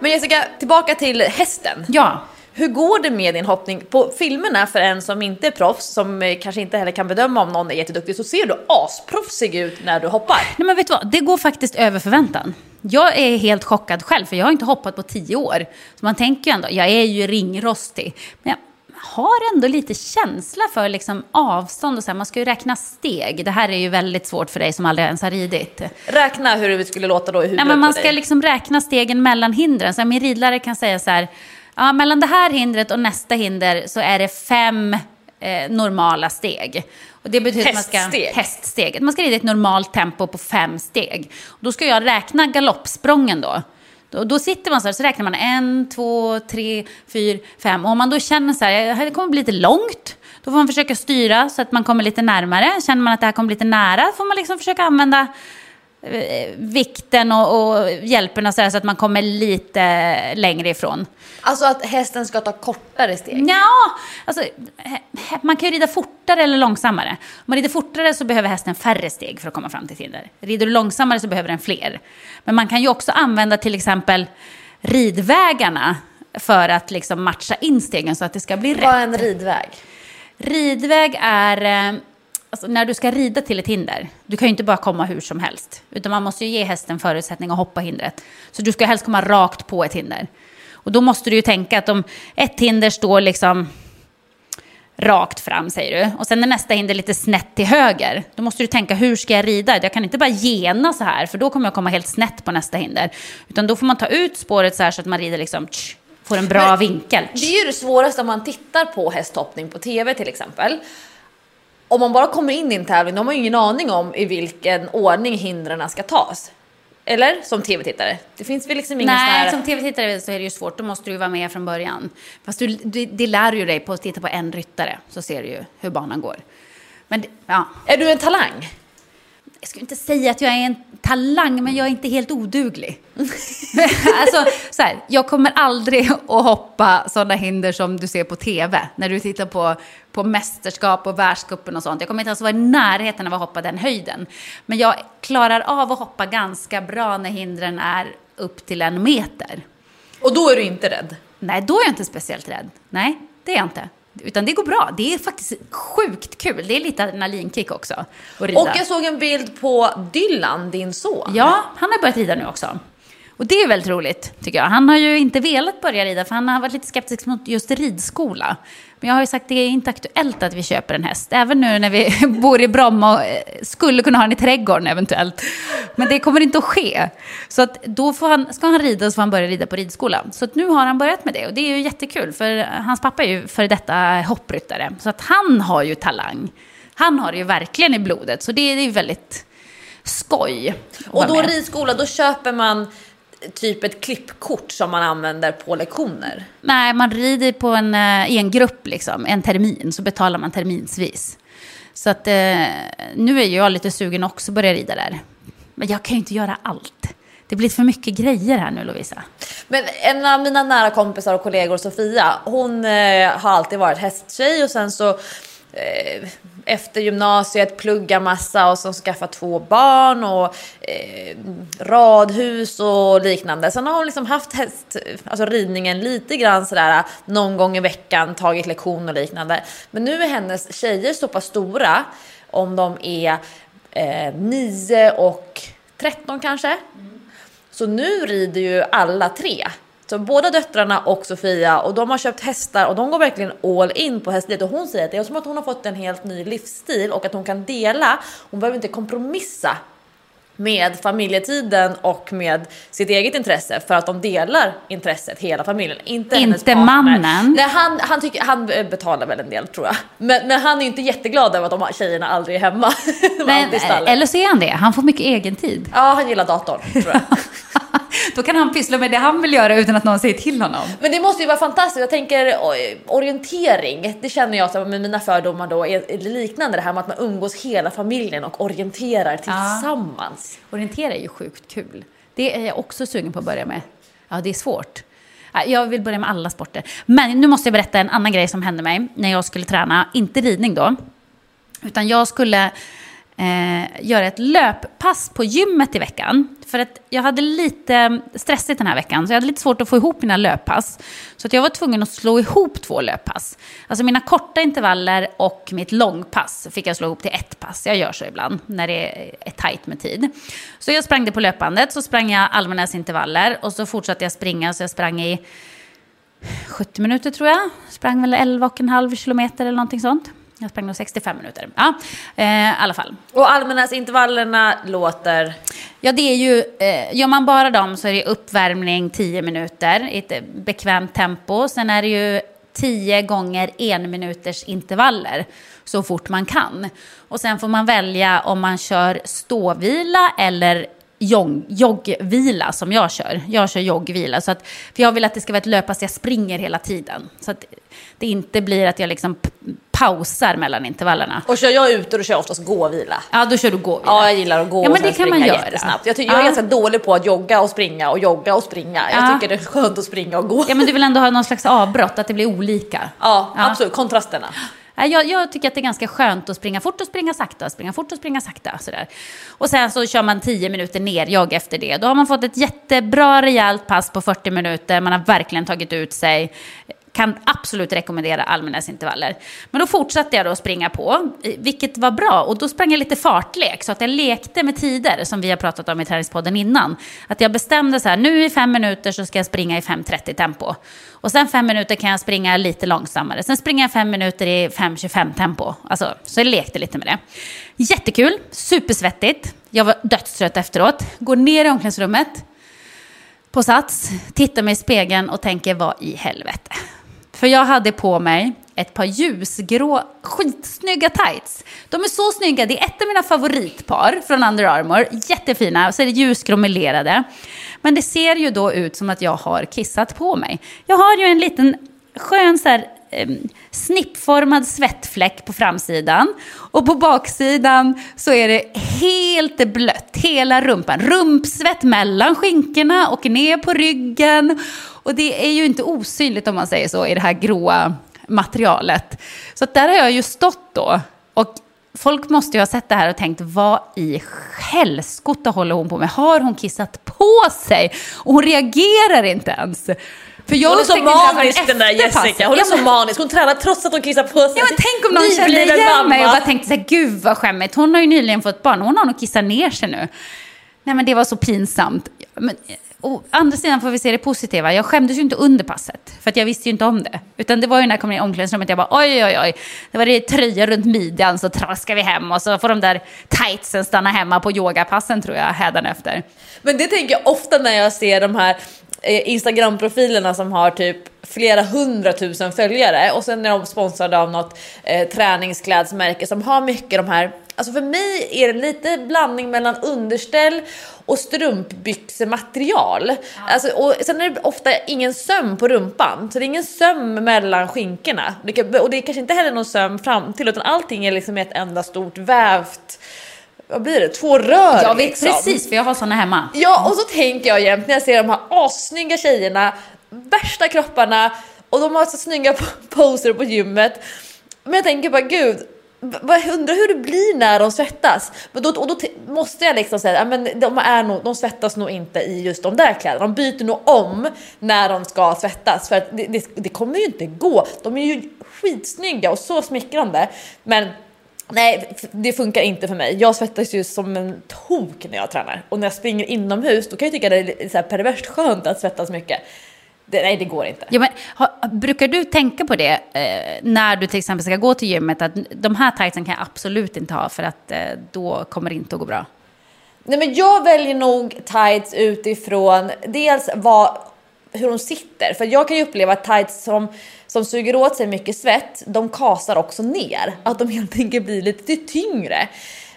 Men Jessica, tillbaka till hästen.
Ja,
Hur går det med din hoppning? På filmerna för en som inte är proffs, som eh, kanske inte heller kan bedöma om någon är jätteduktig, så ser du asproffsig ut när du hoppar.
Nej, men vet du vad? Det går faktiskt över förväntan. Jag är helt chockad själv, för jag har inte hoppat på tio år. Så man tänker ju ändå, jag är ju ringrostig. Men jag har ändå lite känsla för liksom avstånd och så här. Man ska ju räkna steg. Det här är ju väldigt svårt för dig som aldrig ens har ridit.
Räkna hur det skulle låta då i huvudet
Nej, men man ska liksom räkna stegen mellan hindren. Så här, min ridlärare kan säga så här, ja, mellan det här hindret och nästa hinder så är det fem eh, normala steg. Och det betyder att man ska,
Häststeg?
häststeget. Man ska rida ett normalt tempo på fem steg. Då ska jag räkna galoppsprången då. Då, då sitter man så här, så räknar man en, två, tre, fyra, fem. Och om man då känner så här, det kommer bli lite långt, då får man försöka styra så att man kommer lite närmare. Känner man att det här kommer bli lite nära, får man liksom försöka använda vikten och, och hjälperna så, här, så att man kommer lite längre ifrån.
Alltså att hästen ska ta kortare steg.
Ja, alltså, man kan ju rida fortare eller långsammare. Om man rider fortare så behöver hästen färre steg för att komma fram till hinder. Rider du långsammare så behöver den fler. Men man kan ju också använda till exempel ridvägarna för att liksom matcha in stegen så att det ska bli rätt.
Vad är en ridväg?
Ridväg är eh, alltså, när du ska rida till ett hinder. Du kan ju inte bara komma hur som helst. Utan man måste ju ge hästen förutsättning att hoppa hindret. Så du ska helst komma rakt på ett hinder. Och då måste du ju tänka att om ett hinder står liksom rakt fram säger du. Och sen är nästa hinder lite snett till höger. Då måste du tänka hur ska jag rida? Jag kan inte bara gena så här för då kommer jag komma helt snett på nästa hinder. Utan då får man ta ut spåret så här så att man rider liksom tsch, får en bra
Men
vinkel.
Det är ju det svåraste om man tittar på hästhoppning på tv till exempel. Om man bara kommer in i en tävling, då har man ju ingen aning om i vilken ordning hindren ska tas. Eller? Som tv-tittare. Det finns väl liksom ingen sån
Nej,
här...
som tv-tittare så är det ju svårt. Då måste du ju vara med från början. Fast du, du, det lär ju dig på att titta på en ryttare. Så ser du ju hur banan går. Men ja,
Är du en talang?
Jag skulle inte säga att jag är en talang, men jag är inte helt oduglig. alltså, så här, jag kommer aldrig att hoppa sådana hinder som du ser på tv. När du tittar på, på mästerskap och världscupen och sånt. Jag kommer inte ens vara i närheten av att hoppa den höjden. Men jag klarar av att hoppa ganska bra när hindren är upp till en meter.
Och då är du inte rädd?
Nej, då är jag inte speciellt rädd. Nej, det är jag inte. Utan det går bra. Det är faktiskt sjukt kul. Det är lite adrenalinkick också.
Och jag såg en bild på Dylan, din son.
Ja, han har börjat rida nu också. Och det är väldigt roligt, tycker jag. Han har ju inte velat börja rida, för han har varit lite skeptisk mot just ridskola. Men jag har ju sagt att det är inte aktuellt att vi köper en häst. Även nu när vi bor i Bromma och eh, skulle kunna ha den i trädgården eventuellt. Men det kommer inte att ske. Så att då får han, ska han rida så får han börja rida på ridskola. Så att nu har han börjat med det och det är ju jättekul. För hans pappa är ju före detta hoppryttare. Så att han har ju talang. Han har det ju verkligen i blodet. Så det är ju väldigt skoj.
Och då
med.
ridskola, då köper man typ ett klippkort som man använder på lektioner.
Nej, man rider på en, eh, i en grupp, liksom, en termin, så betalar man terminsvis. Så att eh, nu är jag lite sugen också att börja rida där. Men jag kan ju inte göra allt. Det blir för mycket grejer här nu, Lovisa.
Men en av mina nära kompisar och kollegor, Sofia, hon eh, har alltid varit hästtjej och sen så eh, efter gymnasiet plugga massa och så skaffa två barn och eh, radhus och liknande. Sen har hon liksom haft häst, alltså ridningen lite grann sådär någon gång i veckan, tagit lektion och liknande. Men nu är hennes tjejer så pass stora, om de är eh, 9 och 13 kanske. Så nu rider ju alla tre. Så båda döttrarna och Sofia och de har köpt hästar och de går verkligen all in på hästlivet och hon säger att det är som att hon har fått en helt ny livsstil och att hon kan dela. Hon behöver inte kompromissa med familjetiden och med sitt eget intresse för att de delar intresset hela familjen. Inte,
Inte mannen.
Nej, han, han, tycker, han betalar väl en del tror jag. Men, men han är inte jätteglad över att de tjejerna aldrig är hemma.
Men, eller så är han det. Han får mycket egen tid.
Ja, han gillar datorn tror jag.
Då kan han pyssla med det han vill göra utan att någon säger till honom.
Men det måste ju vara fantastiskt. Jag tänker orientering. Det känner jag som med mina fördomar då är liknande det här med att man umgås hela familjen och orienterar tillsammans.
Orientera är ju sjukt kul. Det är jag också sugen på att börja med. Ja, det är svårt. Ja, Jag vill börja med alla sporter. Men nu måste jag berätta en annan grej som hände mig när jag skulle träna. Inte ridning då. Utan jag skulle eh, göra ett löppass på gymmet i veckan. För att jag hade lite stressigt den här veckan, så jag hade lite svårt att få ihop mina löppass. Så att jag var tvungen att slå ihop två löppass. Alltså mina korta intervaller och mitt långpass fick jag slå ihop till ett pass. Jag gör så ibland när det är tajt med tid. Så jag sprang det på löpbandet, så sprang jag Almenäs intervaller och så fortsatte jag springa, så jag sprang i 70 minuter tror jag. Sprang väl 11,5 kilometer eller någonting sånt. Jag sprang nog 65 minuter. Ja, eh, i alla fall.
Och allmänhetsintervallerna låter...
Ja, det är ju, eh, gör man bara dem så är det uppvärmning 10 minuter i ett bekvämt tempo. Sen är det ju 10 gånger en minuters intervaller så fort man kan. Och sen får man välja om man kör ståvila eller jog, joggvila som jag kör. Jag kör joggvila. Så att, för jag vill att det ska vara ett löppass jag springer hela tiden. Så att det inte blir att jag liksom pausar mellan intervallerna.
Och kör jag ute då kör jag oftast gåvila.
Ja, då kör du gåvila.
Ja, jag gillar att gå
Ja,
och
men
sen
det kan man göra.
jättesnabbt. Jag, ty- jag är
Ja.
ganska dålig på att jogga och springa och jogga och springa. Jag
Ja.
tycker det är skönt att springa och gå.
Ja, men du vill ändå ha någon slags avbrott, att det blir olika.
Ja,
Ja.
absolut. Kontrasterna.
Jag, jag tycker att det är ganska skönt att springa fort och springa sakta, springa fort och springa sakta. Sådär. Och sen så kör man 10 minuter nerjogg efter det. Då har man fått ett jättebra rejält pass på 40 minuter. Man har verkligen tagit ut sig. Kan absolut rekommendera allmänhetsintervaller. Men då fortsatte jag då springa på, vilket var bra. Och då sprang jag lite fartlek, så att jag lekte med tider, som vi har pratat om i träningspodden innan. Att jag bestämde så här, nu i fem minuter så ska jag springa i 5.30 tempo. Och sen fem minuter kan jag springa lite långsammare. Sen springer jag fem minuter i 5.25 tempo. Alltså, så jag lekte lite med det. Jättekul, supersvettigt. Jag var dödstrött efteråt. Går ner i omklädningsrummet på Sats, tittar mig i spegeln och tänker vad i helvete. För jag hade på mig ett par ljusgrå skitsnygga tights. De är så snygga, det är ett av mina favoritpar från Under Armour. Jättefina, och så är det ljusgrå melerade. Men det ser ju då ut som att jag har kissat på mig. Jag har ju en liten skön så här, eh, snippformad svettfläck på framsidan. Och på baksidan så är det helt blött, hela rumpan. Rumpsvett mellan skinkorna och ner på ryggen. Och det är ju inte osynligt om man säger så i det här gråa materialet. Så att där har jag ju stått då. Och folk måste ju ha sett det här och tänkt, vad i helskotta håller hon på med? Har hon kissat på sig? Och hon reagerar inte ens. För jag
Hon är så manisk den där. Jessica. Hon är
Ja,
så
men-
manisk. Hon tränar trots att hon kissar på sig.
Ja, men tänk om någon
Nybliven
igen mig och
mamma.
bara tänkte så här, gud vad skämmigt. Hon har ju nyligen fått barn, hon har nog kissat ner sig nu. Nej men det var så pinsamt. Men, å andra sidan får vi se det positiva. Jag skämdes ju inte under passet, för att jag visste ju inte om det. Utan det var ju när jag kom in i omklädningsrummet, jag bara oj oj oj. Det var det tröja runt midjan, så traskar vi hem och så får de där tightsen stanna hemma på yogapassen tror jag, hädanefter.
Men det tänker jag ofta när jag ser de här eh, Instagram-profilerna som har typ flera hundratusen följare och sen är de sponsrade av något eh, träningsklädsmärke som har mycket de här Alltså för mig är det lite blandning mellan underställ och strumpbyxematerial. Alltså, och sen är det ofta ingen söm på rumpan, så det är ingen söm mellan skinkorna. Och det är kanske inte heller någon söm fram till utan allting är liksom ett enda stort vävt, vad blir det, två rör
Jag vet
liksom.
precis, för jag har såna hemma.
Ja, och så tänker jag jämt när jag ser de här assnygga tjejerna, värsta kropparna och de har så snygga poser på gymmet. Men jag tänker bara gud, jag undrar hur det blir när de svettas. Men då, och då måste jag liksom säga, att de, är nog, de svettas nog inte i just de där kläderna. De byter nog om när de ska svettas för att det, det, det kommer ju inte gå. De är ju skitsnygga och så smickrande. Men Nej, det funkar inte för mig. Jag svettas ju som en tok när jag tränar. Och när jag springer inomhus, då kan jag tycka det är så här perverst skönt att svettas mycket. Det, nej, det går inte.
Ja, men, ha, brukar du tänka på det eh, när du till exempel ska gå till gymmet? Att de här tightsen kan jag absolut inte ha för att eh, då kommer det inte att gå bra.
Nej, men jag väljer nog tights utifrån dels vad, hur de sitter. För jag kan ju uppleva att tights som, som suger åt sig mycket svett, de kasar också ner. Att de helt enkelt blir lite tyngre.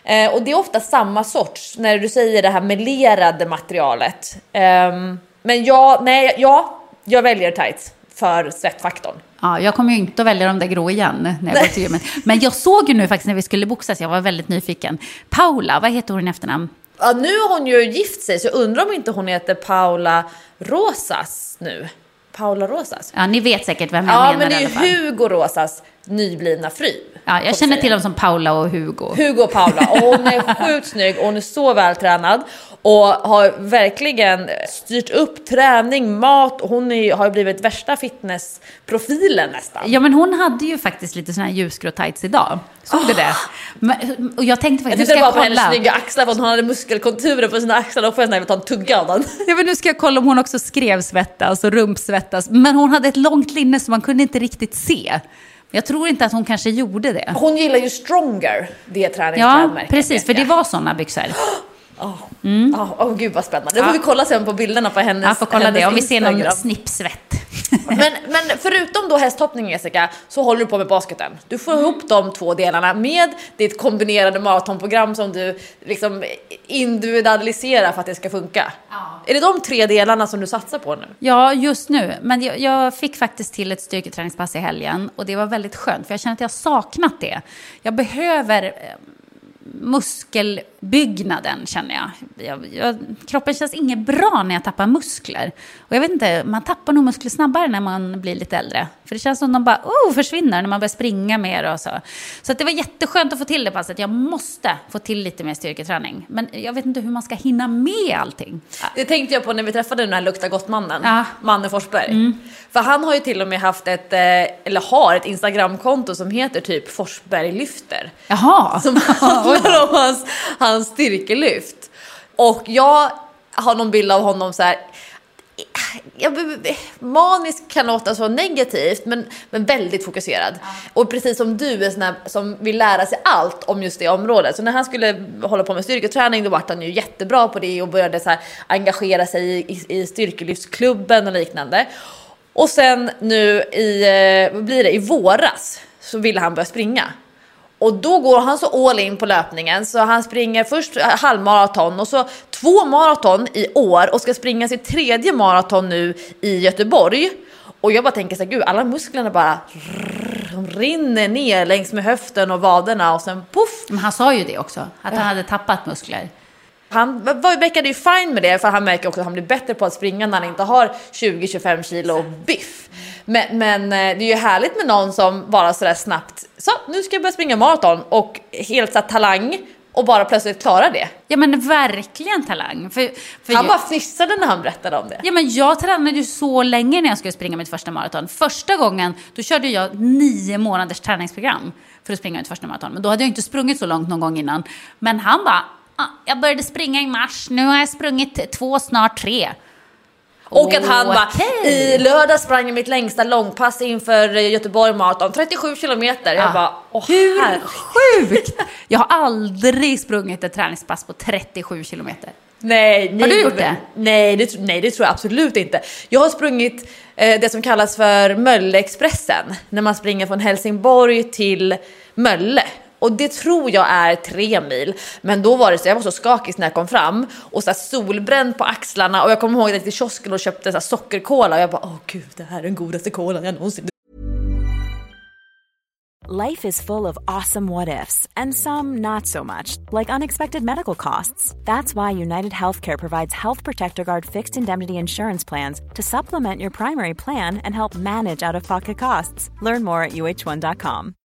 Eh, och det är ofta samma sorts, när du säger det här melerade materialet. Ehm, Men ja, nej, ja, jag väljer tights för svettfaktorn.
Ja, jag kommer ju inte att välja de där grå igen när jag går till gymmet. Men jag såg ju nu faktiskt när vi skulle boxas, jag var väldigt nyfiken. Paula, vad heter hon i efternamn?
Ja, nu har hon ju gift sig så jag undrar om inte hon heter Paula Rosas nu. Paula Rosas?
Ja, ni vet säkert vem jag
Ja,
menar
men det är ju. Hugo Rosas nyblivna fru.
Ja, jag känner till dem som Paula och Hugo.
Hugo och Paula. Och hon är sjukt snygg och hon är så vältränad. Och har verkligen styrt upp träning, mat. Hon är, har blivit värsta fitnessprofilen nästan.
Ja, men hon hade ju faktiskt lite såna här ljusgrå tights idag. Såg du det? Men, och jag tänkte
Ah. Jag
faktiskt, nu
tittade bara
jag
på hennes snygga axlar för att hon hade muskelkonturer på sina axlar. Då får jag nästan ta en tugga av den.
Ja, men nu ska jag kolla om hon också skrev svettas och rumpsvettas. Men hon hade ett långt linne så man kunde inte riktigt se. Jag tror inte att hon kanske gjorde det.
Hon gillar ju stronger, det
Ja,
träningsklädmärket.
precis.
vet
För det
jag.
var sådana byxor.
Åh oh, gud vad spännande. Det får vi kolla sen på bilderna på hennes
Jag får kolla
hennes
det, om vi ser någon snippsvett.
Men, men förutom då hästhoppning Jessica, så håller du på med basketen. Du får ihop de två delarna med ditt kombinerade maratonprogram som du liksom individualiserar för att det ska funka. Är det de tre delarna som du satsar på nu?
Ja, just nu. Men jag, jag fick faktiskt till ett styrketräningspass i helgen och det var väldigt skönt för jag känner att jag har saknat det. Jag behöver eh, muskelbyggnaden känner jag. Jag, jag. Kroppen känns inget bra när jag tappar muskler. Och jag vet inte, man tappar nog muskler snabbare när man blir lite äldre. För det känns som de bara oh, försvinner när man börjar springa mer och så. Så att det var jätteskönt att få till det passet. Jag måste få till lite mer styrketräning. Men jag vet inte hur man ska hinna med allting.
Det tänkte jag på när vi träffade den här Lukta Gott-mannen,
Ja. Mm.
Manne Forsberg. För han har ju till och med haft ett, eh, eller har ett Instagramkonto som heter typ Forsberg lyfter.
Jaha!
Som handlar om hans, hans styrkelyft. Och jag har någon bild av honom så här. Jag, manisk kan låta så negativt men, men väldigt fokuserad. Och precis som du är sån här, som vill lära sig allt om just det området. Så när han skulle hålla på med styrketräning då vart han ju jättebra på det och började så här engagera sig i, i, i styrkelyftsklubben och liknande. Och sen nu i, eh, vad blir det, i våras så ville han börja springa. Och då går han så all in på löpningen så han springer först halvmaraton och så två maraton i år och ska springa sitt tredje maraton nu i Göteborg. Och jag bara tänker så här, gud alla musklerna bara de rinner ner längs med höften och vaderna och sen poff
Men han sa ju det också, att han hade tappat muskler.
Han verkade ju fine med det för han märker också att han blir bättre på att springa när han inte har 20-25 kilo biff. Men, men eh, det är ju härligt med någon som bara sådär snabbt, så nu ska jag börja springa maraton och helt så här, talang och bara plötsligt klarar det.
Ja men verkligen talang. För, för
Han bara fnissade när han berättade om det.
Ja men jag tränade ju så länge när jag skulle springa mitt första maraton. Första gången, då körde jag nio månaders träningsprogram för att springa mitt första maraton. Men då hade jag inte sprungit så långt någon gång innan. Men han bara, ah, jag började springa i mars, nu har jag sprungit två, snart tre.
Och att han bara,
Okej.
i lördag sprang jag mitt längsta långpass inför Göteborg maraton, 37 kilometer. Jag
Ja.
bara, åh
Hur
herre.
sjukt! Jag har aldrig sprungit ett träningspass på 37 kilometer.
Nej, nej,
du gjort det?
Nej det, nej, det tror jag absolut inte. Jag har sprungit eh, det som kallas för Mölleexpressen. När man springer från Helsingborg till Mölle. Och det tror jag är tre mil. Men då var det så, jag var så skakig när jag kom fram. Och så här solbränd på axlarna. Och jag kommer ihåg att jag gick till kiosken och köpte så här sockerkola. Och jag bara, åh gud, det här är den godaste kolan jag någonsin
Life is full of awesome what ifs, and some not so much, like unexpected medical costs. That's why United Healthcare provides Health Protector Guard fixed indemnity insurance plans to supplement your primary plan and help manage out of pocket costs. Learn more at uh1.com.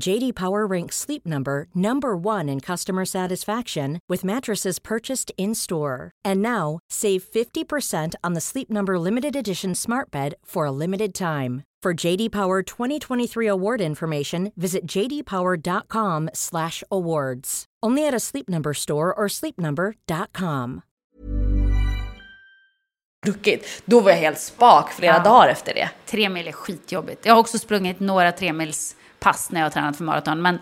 JD Power ranks Sleep Number number 1 in customer satisfaction with mattresses purchased in-store. And now, save 50% on the Sleep Number limited edition Smart Bed for a limited time. For JD Power 2023 award information, visit jdpower.com/awards. Only at a Sleep Number store or sleepnumber.com.
druckit. Då var jag helt spak flera dagar efter det.
Tre mil är skitjobbigt. Jag har också sprungit några tremils pass när jag har tränat för maraton. Men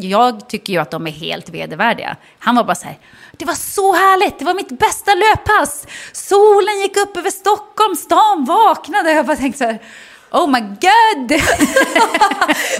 jag tycker ju att de är helt vedervärdiga. Han var bara så här, det var så härligt, det var mitt bästa löppass. Solen gick upp över Stockholm, stan vaknade. Jag bara tänkte så här, oh my god.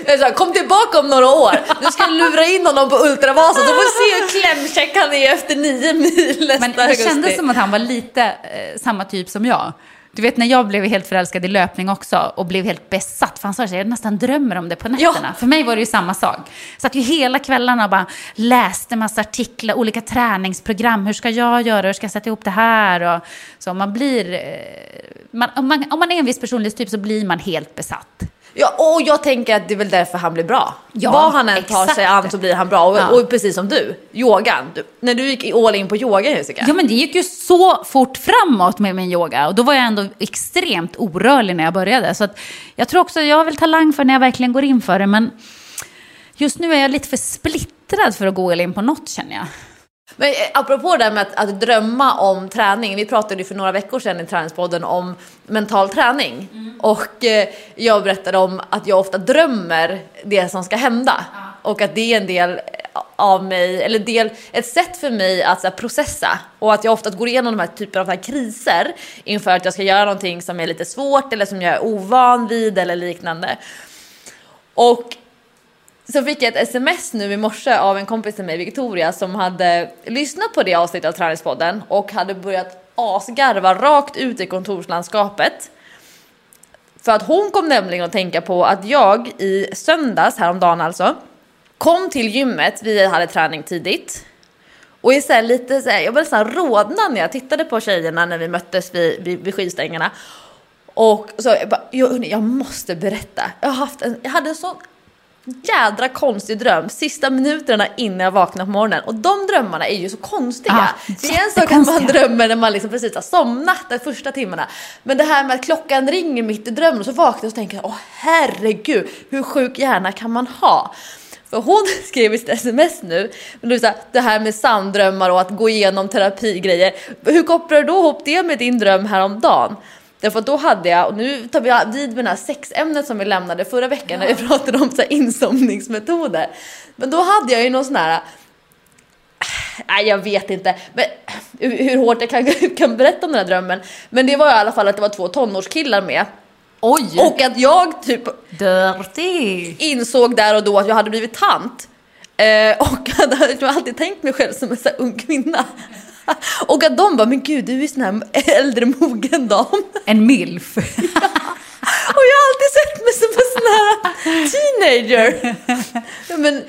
Jag Kom tillbaka om några år. Du ska lura in honom på Ultravasan så får vi se hur klämkäck han är efter nio mil nästa
Men det
augusti.
kändes som att han var lite eh, samma typ som jag. Du vet när jag blev helt förälskad i löpning också och blev helt besatt. För han sa här, jag nästan drömmer om det på nätterna. För mig var det ju samma sak. Satt ju hela kvällarna och bara läste massa artiklar, olika träningsprogram. Hur ska jag göra? Hur ska jag sätta ihop det här? Och så man blir... eh, Man, om, man, om man är en viss personlighetstyp så blir man helt besatt.
Ja, och jag tänker att det är väl därför han blir bra.
Ja,
Vad han än tar sig an så blir han bra. Och,
Ja.
och precis som du, yogan. Du, när du gick all in på yoga Jessica.
Ja men det gick ju så fort framåt med min yoga och då var jag ändå extremt orörlig när jag började. Så att jag tror också, jag har väl talang för när jag verkligen går in för det men just nu är jag lite för splittrad för att gå all in på något känner jag.
Men eh, apropå det här med att, att drömma om träning. Vi pratade ju för några veckor sedan i träningspodden om mental träning. Och eh, jag berättade om att jag ofta drömmer det som ska hända. Och att det är en del av mig, eller del, ett sätt för mig att så här, processa. Och att jag ofta går igenom de här typerna av här, kriser inför att jag ska göra någonting som är lite svårt eller som jag är ovan vid eller liknande. Och så fick jag ett sms nu i morse av en kompis till mig, Victoria, som hade lyssnat på det avsnittet av Träningspodden och hade börjat asgarva rakt ut i kontorslandskapet. För att hon kom nämligen att tänka på att jag i söndags, häromdagen alltså, kom till gymmet, vi hade träning tidigt. Och är så här lite så här, jag blev nästan rodnad när jag tittade på tjejerna när vi möttes vid, vid, vid skivstängerna. Och så jag bara, jag, hörni, jag måste berätta. Jag, har haft en, jag hade en sån jädra konstig dröm sista minuterna innan jag vaknade på morgonen. Och de drömmarna är ju så konstiga.
Ja,
det är en sak att man drömmer när man liksom precis har somnat de första timmarna. Men det här med att klockan ringer mitt i drömmen och så vaknar jag och tänker åh herregud, hur sjuk hjärna kan man ha? För hon skrev i sitt sms nu, men du, här, det här med sanddrömmar och att gå igenom terapigrejer. Hur kopplar du då ihop det med din dröm häromdagen? Därför att då hade jag, och nu tar vi vid med det här sexämnet som vi lämnade förra veckan när vi pratade om så här insomningsmetoder. Men då hade jag ju någon sån här Nej, jag vet inte men, hur, hårt jag kan, kan berätta om den här drömmen. Men det var i alla fall att det var två tonårskillar med.
Oj!
Och att jag typ
dirty!
insåg där och då att jag hade blivit tant. Eh, och hade jag alltid tänkt mig själv som en så här ung kvinna. Och att de bara, men gud du är ju sån här äldre mogen dam.
En milf.
Och jag har alltid sett mig som en sån här teenager. Ja, men,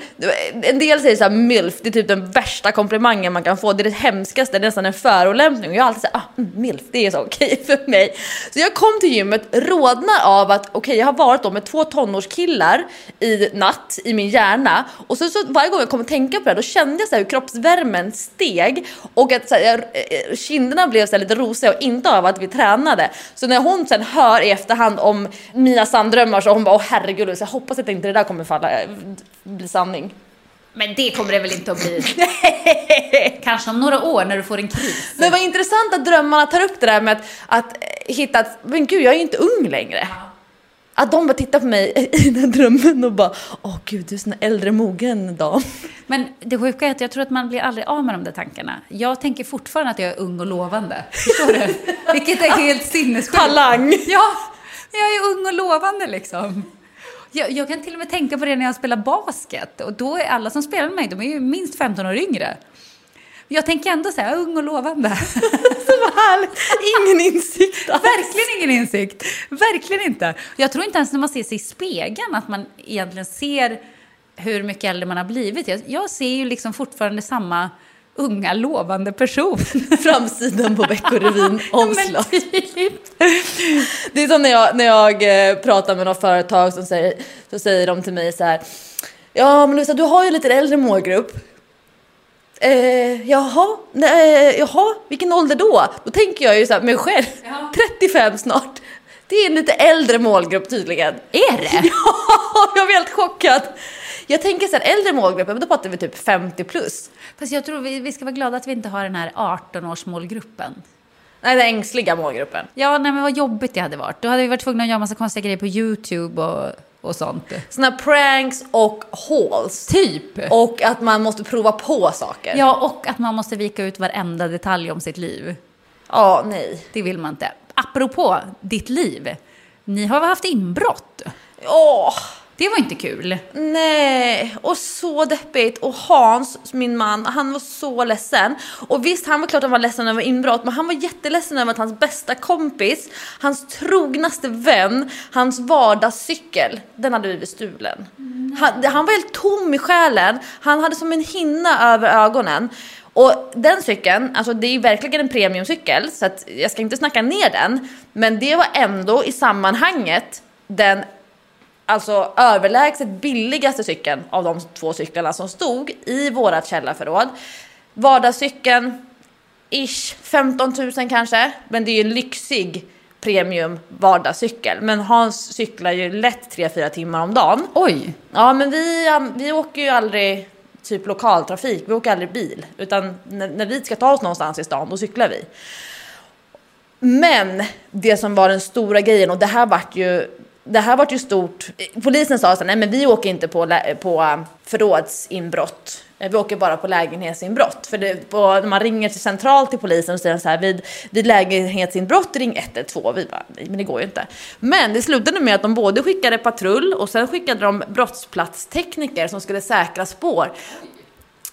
en del säger så här, milf, det är typ den värsta komplimangen man kan få. Det är det hemskaste, det är nästan en förolämpning. Och jag har alltid sagt, ah, mm, milf, det är så okej för mig. Så jag kom till gymmet, rodnar av att okej, jag har varit då med två tonårskillar i natt i min hjärna. Och så, så varje gång jag kom att tänka på det, då kände jag så här hur kroppsvärmen steg. Och att så här, jag, eh, kinderna blev så här lite rosiga och inte av att vi tränade. Så när hon sen hör i efterhand om mina sanndrömmar så hon bara, åh herregud, så jag hoppas att inte det där kommer falla, eh, bli sanning.
Men det kommer det väl inte att bli? Kanske om några år när du får en kris.
Men vad intressant att drömmarna tar upp det där med att, att eh, hitta att, men gud jag är ju inte ung längre. Att de bara tittar på mig i den här drömmen och bara, åh gud du är sån äldre mogen dam.
Men det sjuka är att jag tror att man blir aldrig av med de där tankarna. Jag tänker fortfarande att jag är ung och lovande. Förstår du? Vilket är helt sinnessjukt.
Talang!
Ja, jag är ung och lovande liksom. Jag, jag kan till och med tänka på det när jag spelar basket. Och då är alla som spelar med mig, de är ju minst 15 år yngre. Jag tänker ändå så här, ung och lovande.
Så härligt! Ingen insikt alls.
Verkligen ingen insikt. Verkligen inte. Jag tror inte ens när man ser sig i spegeln att man egentligen ser hur mycket äldre man har blivit. Jag, jag ser ju liksom fortfarande samma unga, lovande person.
Framsidan på Veckorevyn omslag.
Typ.
Det är som när jag, när jag eh, pratar med något företag som säger, så säger de till mig så här. Ja men Lovisa du har ju lite äldre målgrupp. Eh, jaha, nej, jaha, vilken ålder då? Då tänker jag ju så här, mig själv, 35 snart. Det är en lite äldre målgrupp tydligen.
Är det?
Ja, jag blev helt chockad. Jag tänker så här, äldre målgrupp, men då pratar vi typ 50 plus.
Fast jag tror vi, vi ska vara glada att vi inte har den här 18-årsmålgruppen.
Nej, den ängsliga målgruppen.
Ja, nej men vad jobbigt det hade varit. Då hade vi varit tvungna att göra massa konstiga grejer på YouTube och, och sånt.
Såna pranks och hauls.
Typ.
Och att man måste prova på saker.
Ja, och att man måste vika ut varenda detalj om sitt liv.
Ja, nej.
Det vill man inte. Apropå ditt liv. Ni har haft inbrott.
Åh,
Det var inte kul.
nej. Och så deppigt. Och Hans, min man, han var så ledsen. Och visst, han var klart att han var ledsen över inbrott, men han var jätteledsen över att hans bästa kompis, hans trognaste vän, hans vardagscykel, den hade blivit stulen. Han, han var helt tom i själen. Han hade som en hinna över ögonen. Och den cykeln, alltså det är ju verkligen en premiumcykel, så att jag ska inte snacka ner den. Men det var ändå i sammanhanget den alltså överlägset billigaste cykeln av de två cyklarna som stod i vårat källarförråd. Vardagscykeln, ish 15 000 kanske, men det är ju en lyxig premium vardagscykel. Men Hans cyklar ju lätt 3-4 timmar om dagen.
Oj.
Ja, men vi, vi åker ju aldrig typ lokaltrafik, vi åker aldrig bil. Utan när, när vi ska ta oss någonstans i stan, då cyklar vi. Men det som var den stora grejen, och det här vart ju det här vart ju stort. Polisen sa så nej men vi åker inte på, på förrådsinbrott. Eh, Vi åker bara på lägenhetsinbrott. För det, på, när man ringer till central till polisen och säger så här, vid, vid lägenhetsinbrott ring 112. Vi bara, nej men det går ju inte. Men det slutade med att de både skickade patrull och sen skickade de brottsplatstekniker som skulle säkra spår.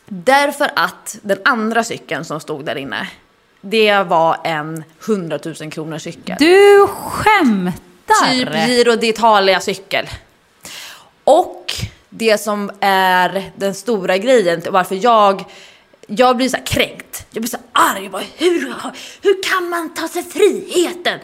Därför att den andra cykeln som stod där inne, det var en 100 000 kronor cykel.
Du skämtar!
Typ Giro d'Italia cykel. Och det som är den stora grejen varför jag, jag blir så kränkt. Jag blir så här arg. Jag bara, hur, hur kan man ta sig friheten?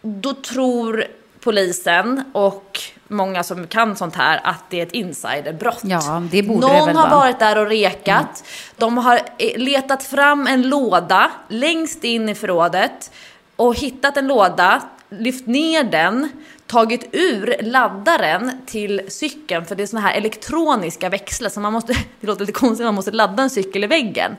Då tror polisen och många som kan sånt här att det är ett insiderbrott.
Ja, det borde
Någon
det väl
har varit där och rekat. De har eh, letat fram en låda längst in i förrådet och hittat en låda, lyft ner den, tagit ur laddaren till cykeln för det är såna här elektroniska växlar så man måste, det låter lite konstigt, man måste ladda en cykel i väggen.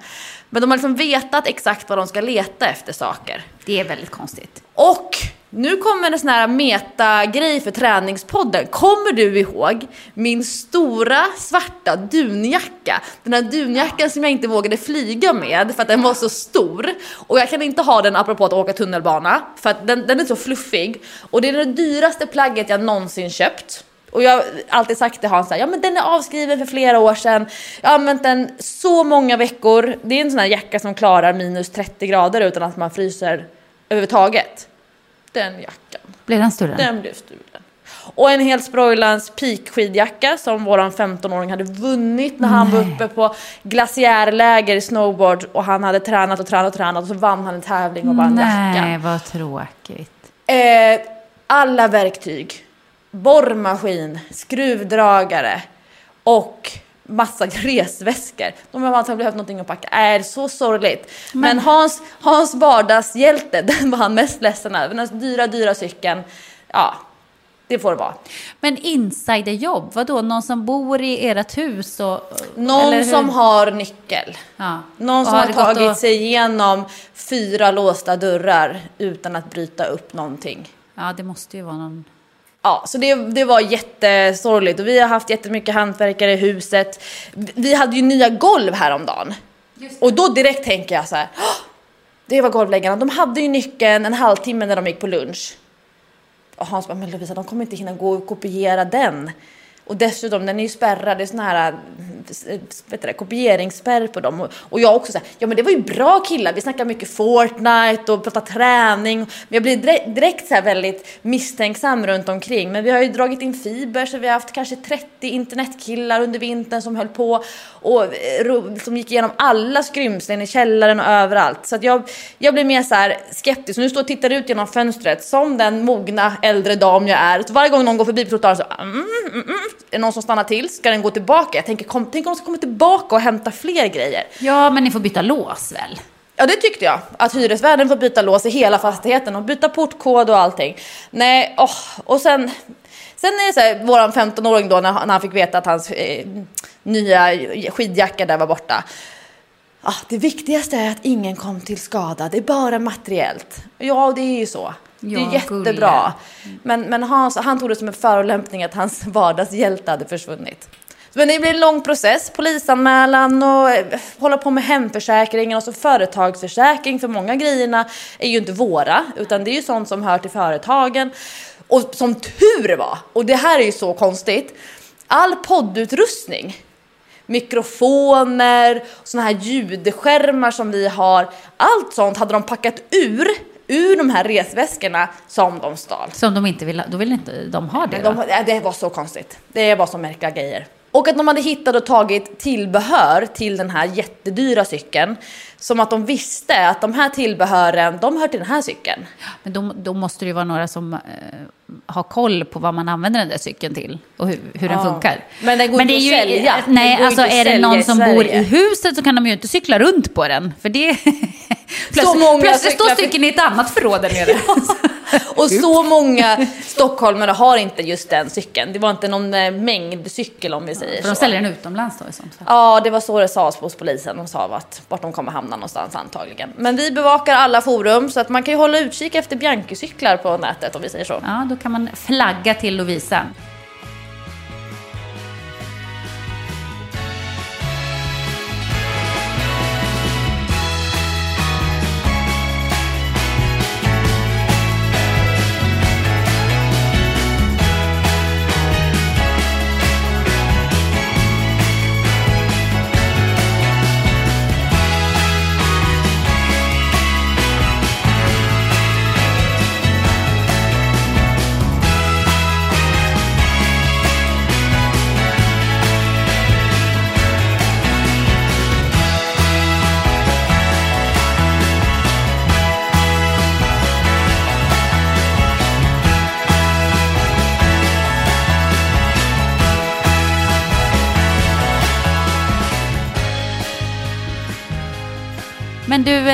Men de har liksom vetat exakt vad de ska leta efter saker.
Det är väldigt konstigt.
Och nu kommer en sån här metagrej för träningspodden. Kommer du ihåg min stora svarta dunjacka? Den här dunjackan som jag inte vågade flyga med för att den var så stor. Och jag kan inte ha den apropå att åka tunnelbana för att den, den är så fluffig. Och det är det dyraste plagget jag någonsin köpt. Och jag har alltid sagt till Hans ja men den är avskriven för flera år sedan. Jag har använt den så många veckor. Det är en sån här jacka som klarar minus 30 grader utan att man fryser överhuvudtaget. Den jackan,
Blev den stulen?
den blev stulen. Och en helt Sproilans peak-skidjacka som våran 15-åring hade vunnit när han var uppe på glaciärläger i snowboard och han hade tränat och tränat och tränat och så vann han en tävling och vann
Nej,
jackan.
vad tråkigt.
Eh, alla verktyg, borrmaskin, skruvdragare och massa resväskor. De har antagligen behövt någonting att packa. Är så sorgligt. Men, Hans, Hans vardagshjälte, den var han mest ledsen över. Den dyra, dyra cykeln. Ja, det får det vara.
Men insiderjobb, vadå? Någon som bor i ert hus? Och,
Någon som har nyckel.
Ja.
Någon
Och
som har
gått
tagit
och-
sig igenom fyra låsta dörrar utan att bryta upp någonting.
Ja, det måste ju vara någon...
Ja, så det, det var jättesorgligt och vi har haft jättemycket hantverkare i huset. Vi hade ju nya golv häromdagen. Och då direkt tänker jag så här. "Åh, Det var golvläggarna. De hade ju nyckeln en halvtimme när de gick på lunch. Och Hans bara, men Lovisa, de kommer inte hinna gå och kopiera den. Och dessutom, den är ju spärrad, det är sån här vet du det, kopieringsspärr på dem. Och, och jag också såhär, ja men det var ju bra killar, vi snackade mycket Fortnite och pratade träning. Men jag blir direkt, direkt så väldigt misstänksam runt omkring. Men vi har ju dragit in fiber så vi har haft kanske 30 internetkillar under vintern som höll på och eh, som gick igenom alla skrymslen i källaren och överallt. Så att jag, jag blir mer så här skeptisk. Och nu står jag och tittar ut genom fönstret som den mogna äldre dam jag är. Så varje gång någon går förbi på trottoaren så mm, mm, mm, är det någon som stannar till? Ska den gå tillbaka? Jag tänker, kom, tänk om de ska komma tillbaka och hämta fler grejer.
Ja, men ni får byta lås väl?
Ja det tyckte jag. Att hyresvärden får byta lås i hela fastigheten och byta portkod och allting. Nej, åh. och sen... Sen är det så här, våran 15-åring då när han, när han fick veta att hans eh, nya skidjacka där var borta. ah, det viktigaste är att ingen kom till skada, det är bara materiellt. Ja, det är ju så. Det är
Ja,
jättebra. Men, men Hans, han tog det som en förolämpning att hans vardagshjälte hade försvunnit. Men det blir en lång process, polisanmälan och eh, hålla på med hemförsäkringen och så företagsförsäkring för många grejerna är ju inte våra utan det är ju sånt som hör till företagen. Och som tur var, och det här är ju så konstigt, all poddutrustning mikrofoner, såna här ljudskärmar som vi har. Allt sånt hade de packat ur, ur de här resväskorna som de stal.
Som de inte vill ha. Då vill inte de ha det
Men de, det var så konstigt. Det var så märkliga grejer. Och att de hade hittat och tagit tillbehör till den här jättedyra cykeln. Som att de visste att de här tillbehören, de hör till den här cykeln.
Men då, då måste det ju vara några som eh, har koll på vad man använder den där cykeln till och hur, hur den
Ja.
funkar.
Men den går
det
inte
är
att sälja. Den
Nej, alltså
inte
är det någon som bor i huset så kan de ju inte cykla runt på den. För det...
Så många
plötsligt står
cyklar för-
cykeln i ett annat förråd där nere.
Och så många stockholmare har inte just den cykeln. Det var inte någon eh, mängd cykel om vi säger
För de
så.
säljer den utomlands då i sånt fall.
Ja, det var så det sades hos polisen. De sa att vart de kommer hamna någonstans antagligen. Men vi bevakar alla forum så att man kan ju hålla utkik efter Bianchi-cyklar på nätet om vi säger så.
Ja, kan man flagga till Lovisa.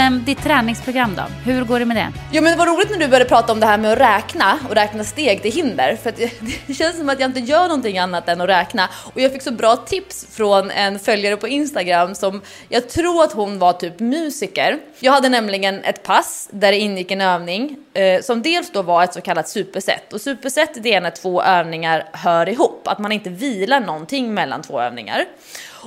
Men eh, ditt träningsprogram då? Hur går det med det?
Jo men det var roligt när du började prata om det här med att räkna och räkna steg till hinder. För att det, det känns som att jag inte gör någonting annat än att räkna. Och jag fick så bra tips från en följare på Instagram som jag tror att hon var typ musiker. Jag hade nämligen ett pass där det ingick en övning eh, som dels då var ett så kallat superset. Och superset det är när två övningar hör ihop, att man inte vilar någonting mellan två övningar.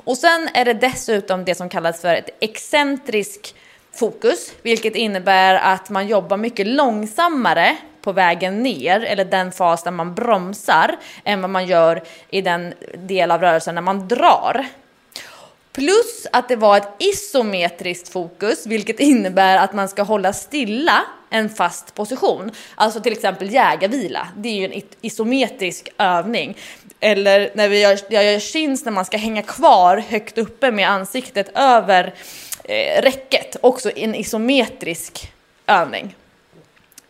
Och sen är det dessutom det som kallas för ett excentrisk fokus, vilket innebär att man jobbar mycket långsammare på vägen ner, eller den fas där man bromsar, än vad man gör i den del av rörelsen när man drar. Plus att det var ett isometriskt fokus, vilket innebär att man ska hålla stilla en fast position. Alltså till exempel jägarvila, det är ju en isometrisk övning. Eller när vi gör, jag gör chins när man ska hänga kvar högt uppe med ansiktet över eh, räcket, också en isometrisk övning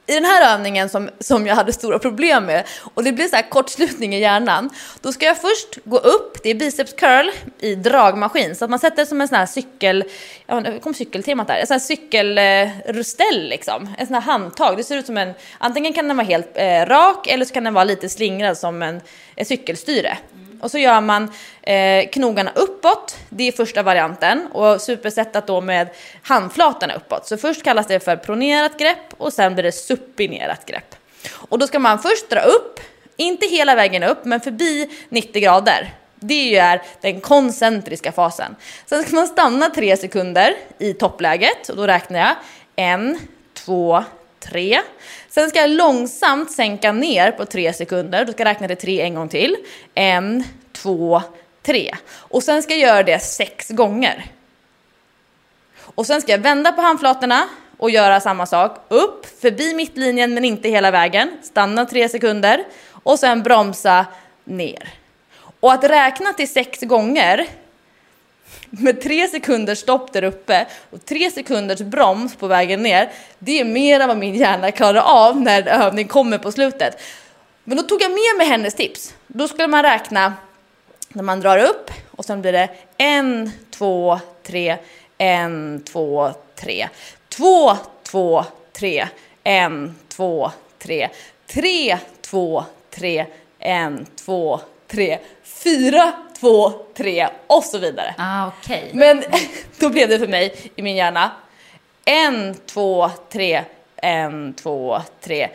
i den här övningen som, som jag hade stora problem med och det blir så här kortslutning i hjärnan. Då ska jag först gå upp, det är biceps curl i dragmaskin så att man sätter det som en sån här cykel, ja nu kom cykeltemat där, en sån här cykelrustell liksom. En sån här handtag, det ser ut som en, antingen kan den vara helt eh, rak eller så kan den vara lite slingrad som en, ett cykelstyre. Och så gör man eh, knogarna uppåt, det är första varianten. Och supersättat då med handflatorna uppåt. Så först kallas det för pronerat grepp och sen blir det supinerat grepp. Och då ska man först dra upp, inte hela vägen upp, men förbi 90 grader. Det är ju är den koncentriska fasen. Sen ska man stanna tre sekunder i toppläget och då räknar jag en, två, tre. Sen ska jag långsamt sänka ner på tre sekunder. Då ska jag räkna till tre en gång till. En, två, tre. Och sen ska jag göra det sex gånger. Och sen ska jag vända på handflatorna och göra samma sak. Upp, förbi mittlinjen men inte hela vägen. Stanna tre sekunder och sen bromsa ner. Och att räkna till sex gånger med tre sekunders stopp där uppe och tre sekunders broms på vägen ner, det är mer än vad min hjärna klarar av när en övning kommer på slutet. Men då tog jag med mig hennes tips. Då skulle man räkna när man drar upp och sen blir det en, två, tre, en, två, tre, två, två, tre, en, två, tre, tre, två, tre, en, två, tre, fyra, två, tre och så vidare.
Ah, okej.
Men då blev det för mig i min hjärna en, två, tre, en, två, tre,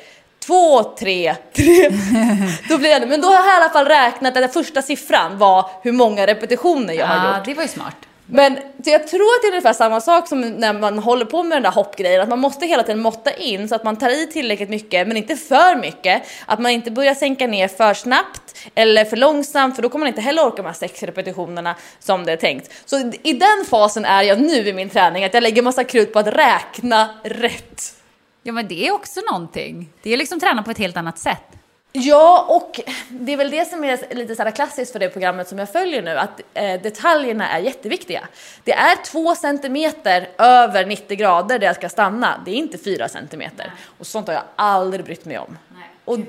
två, tre, tre. Då blir det, men då har jag i alla fall räknat att den första siffran var hur många repetitioner jag har
ah,
gjort.
det var ju smart.
Men så jag tror att det är ungefär samma sak som när man håller på med den där hoppgrejen, att man måste hela tiden måtta in så att man tar i tillräckligt mycket men inte för mycket. Att man inte börjar sänka ner för snabbt eller för långsamt för då kommer man inte heller orka med sex repetitionerna som det är tänkt. Så i den fasen är jag nu i min träning, att jag lägger massa krut på att räkna rätt.
Ja, men det är också någonting. Det är liksom träna på ett helt annat sätt.
Ja, och det är väl det som är lite så här klassiskt för det programmet som jag följer nu, att eh, detaljerna är jätteviktiga. Det är två centimeter över 90 grader där jag ska stanna, det är inte fyra centimeter. Och sånt har jag aldrig brytt mig om. Och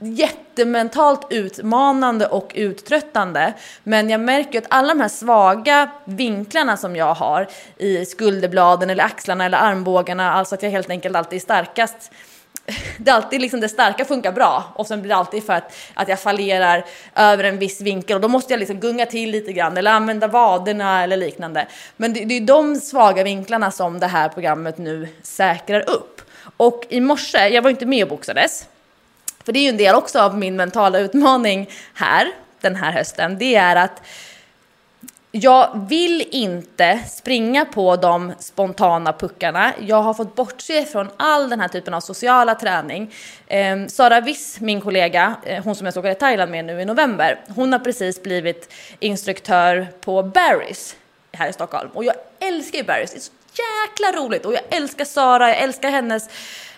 jättementalt utmanande och uttröttande. Men jag märker att alla de här svaga vinklarna som jag har i skulderbladen eller axlarna eller armbågarna, alltså att jag helt enkelt alltid är starkast det är alltid liksom det starka funkar bra och sen blir det alltid för att, att jag fallerar över en viss vinkel och då måste jag liksom gunga till lite grann eller använda vaderna eller liknande. Men det, det är de svaga vinklarna som det här programmet nu säkrar upp. Och i morse, jag var inte med och boxades, för det är ju en del också av min mentala utmaning här den här hösten, det är att jag vill inte springa på de spontana puckarna. Jag har fått bortse från all den här typen av sociala träning. Eh, Sara Wiss, min kollega, eh, hon som jag såg i Thailand med nu i november, hon har precis blivit instruktör på Barry's här i Stockholm. Och jag älskar ju Barry's, det är så jäkla roligt och jag älskar Sara, jag älskar hennes,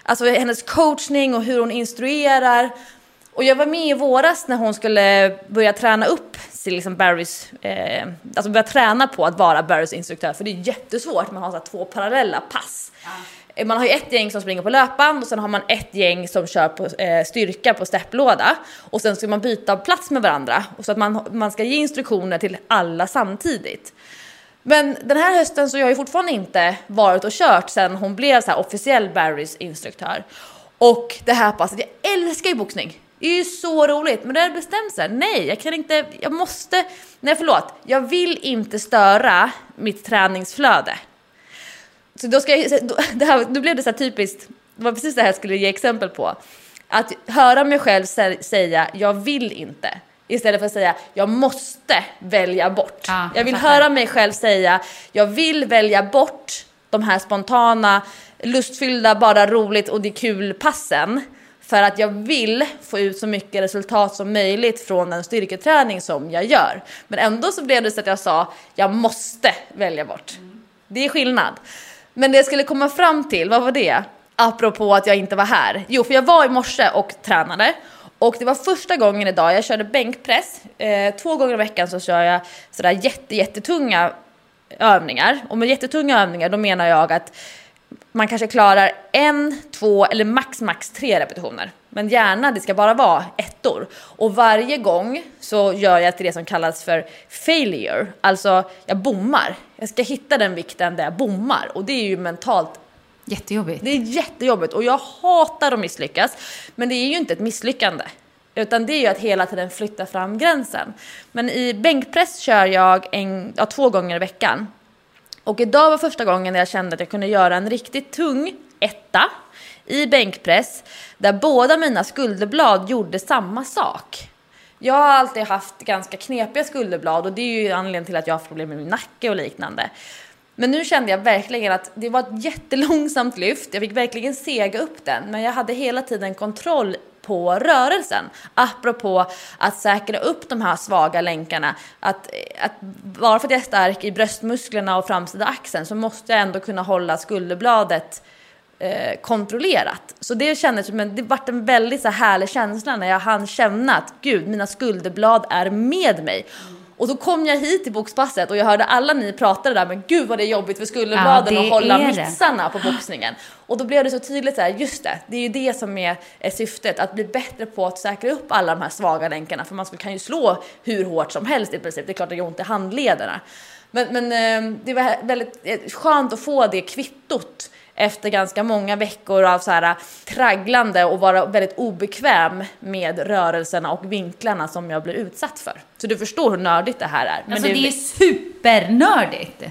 alltså hennes coachning och hur hon instruerar. Och jag var med i våras när hon skulle börja träna upp till liksom Barrys, eh, alltså börja träna på att vara Barrys instruktör för det är jättesvårt, man har så här två parallella pass. Ja. Man har ju ett gäng som springer på löpband och sen har man ett gäng som kör på eh, styrka på stepplåda och sen ska man byta plats med varandra och så att man, man ska ge instruktioner till alla samtidigt. Men den här hösten så har jag ju fortfarande inte varit och kört sen hon blev så officiell Barrys instruktör. Och det här passet, jag älskar ju boxning. Det är ju så roligt, men det har bestämt sig. Nej, jag kan inte, jag måste, nej förlåt, jag vill inte störa mitt träningsflöde. Så då ska jag, då, det här, då blev det så här typiskt, det var precis det här jag skulle ge exempel på. Att höra mig själv säga, jag vill inte. Istället för att säga, jag måste välja bort. Ja, jag vill fattar. höra mig själv säga, jag vill välja bort de här spontana, lustfyllda, bara roligt och det är kul passen för att jag vill få ut så mycket resultat som möjligt från den styrketräning som jag gör. Men ändå så blev det så att jag sa, jag måste välja bort. Det är skillnad. Men det jag skulle komma fram till, vad var det? Apropå att jag inte var här. Jo, för jag var i morse och tränade. Och det var första gången idag, jag körde bänkpress. Eh, två gånger i veckan så kör jag sådär jätte, jättetunga övningar. Och med jättetunga övningar då menar jag att man kanske klarar en, två eller max, max tre repetitioner. Men gärna, det ska bara vara ettor. Och varje gång så gör jag till det som kallas för failure. Alltså, jag bommar. Jag ska hitta den vikten där jag bommar. Och det är ju mentalt
Jättejobbigt.
Det är jättejobbigt och jag hatar att misslyckas. Men det är ju inte ett misslyckande. Utan det är ju att hela tiden flytta fram gränsen. Men i bänkpress kör jag en, ja, två gånger i veckan. Och idag var första gången jag kände att jag kunde göra en riktigt tung etta i bänkpress där båda mina skulderblad gjorde samma sak. Jag har alltid haft ganska knepiga skulderblad och det är ju anledningen till att jag har haft problem med min nacke och liknande. Men nu kände jag verkligen att det var ett jättelångsamt lyft. Jag fick verkligen sega upp den, men jag hade hela tiden kontroll på rörelsen. Apropå att säkra upp de här svaga länkarna. Att, att bara för att jag är stark i bröstmusklerna och framsida axeln så måste jag ändå kunna hålla skulderbladet eh, kontrollerat. Så det kändes som en, det vart en väldigt så härlig känsla när jag hann känna att gud, mina skulderblad är med mig. Och då kom jag hit till boxpasset och jag hörde alla ni pratade där, men gud vad det är jobbigt för skulderbladen ja, att hålla mittsarna på boxningen. Och då blev det så tydligt så här, just det, det är ju det som är, är syftet, att bli bättre på att säkra upp alla de här svaga länkarna, för man kan ju slå hur hårt som helst i princip, det är klart det gör ont i handlederna. Men, men eh, det var väldigt eh, skönt att få det kvittot efter ganska många veckor av så här tragglande och vara väldigt obekväm med rörelserna och vinklarna som jag blir utsatt för. Så du förstår hur nördigt det här är.
Men alltså det är, det är supernördigt.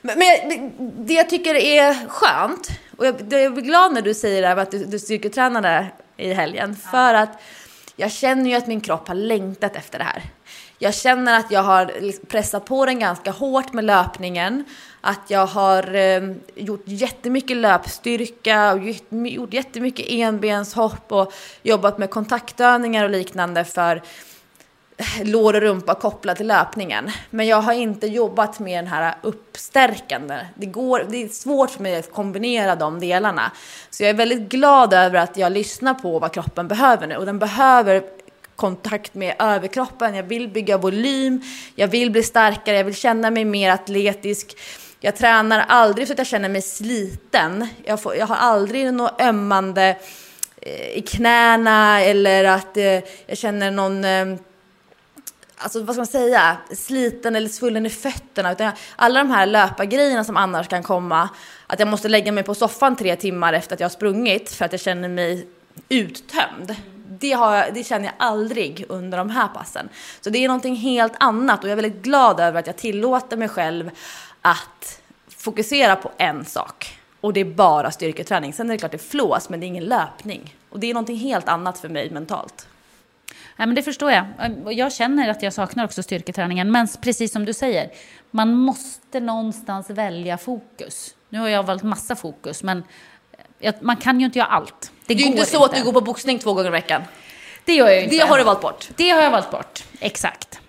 Men, men det jag tycker är skönt, och jag, jag blir glad när du säger det att du, du styrketränade i helgen, ja. för att jag känner ju att min kropp har längtat efter det här. Jag känner att jag har pressat på den ganska hårt med löpningen. Att jag har eh, gjort jättemycket löpstyrka och gjort jättemycket enbenshopp och jobbat med kontaktövningar och liknande för eh, lår och rumpa kopplat till löpningen. Men jag har inte jobbat med den här uppstärkande. Det, går, det är svårt för mig att kombinera de delarna. Så jag är väldigt glad över att jag lyssnar på vad kroppen behöver nu. Och den behöver kontakt med överkroppen, jag vill bygga volym, jag vill bli starkare, jag vill känna mig mer atletisk. Jag tränar aldrig för att jag känner mig sliten. Jag, får, jag har aldrig något ömmande eh, i knäna eller att eh, jag känner någon eh, alltså vad ska man säga, sliten eller svullen i fötterna. Utan alla de här löpargrejerna som annars kan komma, att jag måste lägga mig på soffan tre timmar efter att jag har sprungit för att jag känner mig uttömd. Det, har jag, det känner jag aldrig under de här passen. Så det är någonting helt annat och jag är väldigt glad över att jag tillåter mig själv att fokusera på en sak. Och det är bara styrketräning. Sen är det klart det flås, men det är ingen löpning. Och det är någonting helt annat för mig mentalt.
Ja, men det förstår jag. Jag känner att jag saknar också styrketräningen. Men precis som du säger, man måste någonstans välja fokus. Nu har jag valt massa fokus, men man kan ju inte göra allt.
Det, det är ju inte så inte. att du går på boxning två gånger i veckan.
Det gör jag ju inte.
Det har du valt bort.
Det har jag valt bort, exakt.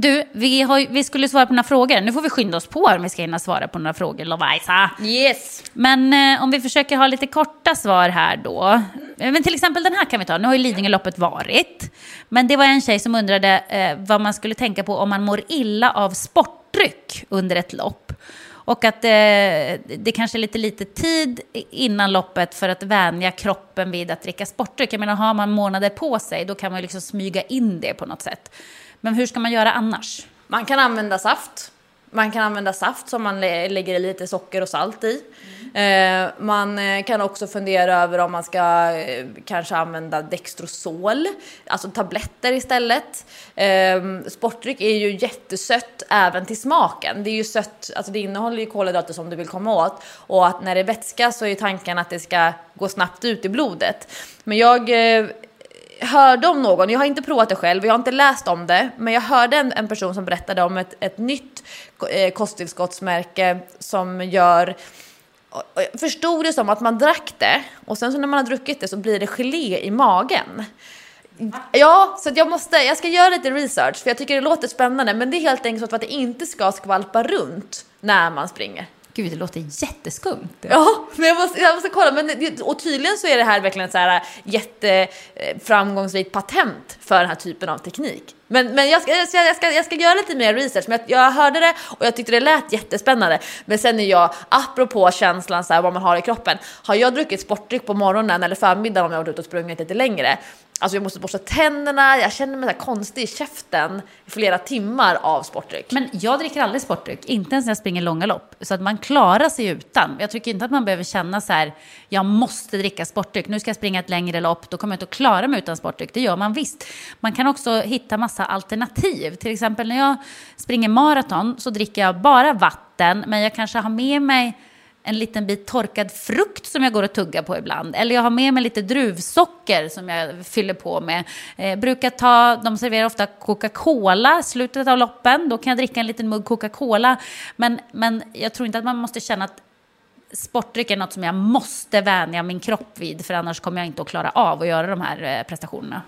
Du, vi, har, vi skulle svara på några frågor. Nu får vi skynda oss på om vi ska hinna svara på några frågor, Lovisa.
Yes.
Men eh, om vi försöker ha lite korta svar här då. Men till exempel den här kan vi ta. Nu har ju Lidingöloppet varit. Men det var en tjej som undrade eh, vad man skulle tänka på om man mår illa av sportdryck under ett lopp. Och att eh, det kanske är lite lite tid innan loppet för att vänja kroppen vid att dricka sportdryck. Jag menar, har man månader på sig, då kan man liksom smyga in det på något sätt. Men hur ska man göra annars?
Man kan använda saft. Man kan använda saft som man lägger lite socker och salt i. Mm. man eh, kan också fundera över om man ska eh, kanske använda Dextrosol, alltså tabletter istället. sportdryck är ju jättesött även till smaken. Det är ju sött, alltså det innehåller ju kolhydrater som du vill komma åt och att när det är vätska så är tanken att det ska gå snabbt ut i blodet. Men jag hörde om någon, jag har inte provat det själv, jag har inte läst om det, men jag hörde en, en person som berättade om ett, ett nytt eh, kosttillskottsmärke som gör jag förstod det som att man drack det och sen så när man har druckit det så blir det gelé i magen. Ja, så jag måste, jag ska göra lite research för jag tycker det låter spännande men det är helt enkelt så att det inte ska skvalpa runt när man springer.
Gud, det låter jätteskumt.
Ja, men jag måste, jag måste kolla. Men, och tydligen så är det här verkligen ett så här äh, jätteframgångsrikt patent för den här typen av teknik. Men, men jag, ska, jag, ska, jag, ska, jag ska göra lite mer research. Men jag, jag hörde det och jag tyckte det lät jättespännande. Men sen är jag, apropå känslan så här, vad man har i kroppen. Har jag druckit sportdryck på morgonen eller förmiddagen om jag har varit ute och sprungit lite längre Alltså jag måste borsta tänderna, jag känner mig så konstig i käften i flera timmar av sportdryck.
Men jag dricker aldrig sportdryck, inte ens när jag springer långa lopp. Så att man klarar sig utan. Jag tycker inte att man behöver känna så här, jag måste dricka sportdryck. Nu ska jag springa ett längre lopp, då kommer jag inte att klara mig utan sportdryck. Det gör man visst. Man kan också hitta massa alternativ. Till exempel när jag springer maraton så dricker jag bara vatten, men jag kanske har med mig en liten bit torkad frukt som jag går och tuggar på ibland. Eller jag har med mig lite druvsocker som jag fyller på med. Eh, brukar ta, de serverar ofta Coca-Cola slutet av loppen. Då kan jag dricka en liten mugg Coca-Cola. Men, men jag tror inte att man måste känna att sportdryck är något som jag måste vänja min kropp vid. För annars kommer jag inte att klara av att göra de här eh, prestationerna.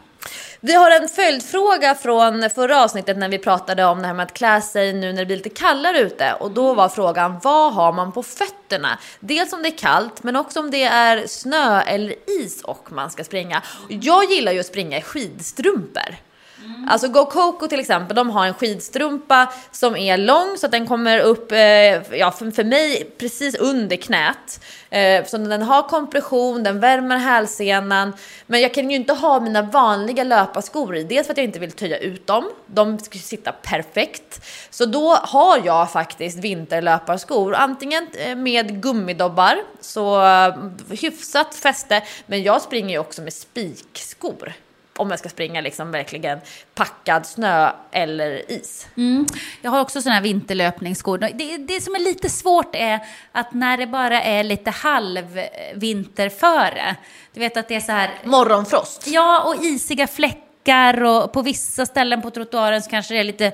Vi har en följdfråga från förra avsnittet när vi pratade om det här med att klä sig nu när det blir lite kallare ute. Och då var frågan, vad har man på fötterna? Dels om det är kallt, men också om det är snö eller is och man ska springa. Jag gillar ju att springa i skidstrumpor. Mm. Alltså Go Coco till exempel, de har en skidstrumpa som är lång så att den kommer upp, eh, ja för, för mig precis under knät. Eh, så den har kompression, den värmer hälsenan. Men jag kan ju inte ha mina vanliga löparskor i, dels för att jag inte vill töja ut dem. De ska sitta perfekt. Så då har jag faktiskt vinterlöparskor, antingen eh, med gummidobbar, så eh, hyfsat fäste, men jag springer ju också med spikskor om jag ska springa liksom verkligen packad snö eller is.
Mm. Jag har också sådana här vinterlöpningsskor. Det, det som är lite svårt är att när det bara är lite halvvinter före. Du vet att det är så här...
Morgonfrost.
Ja, och isiga fläckar och på vissa ställen på trottoaren så kanske det är lite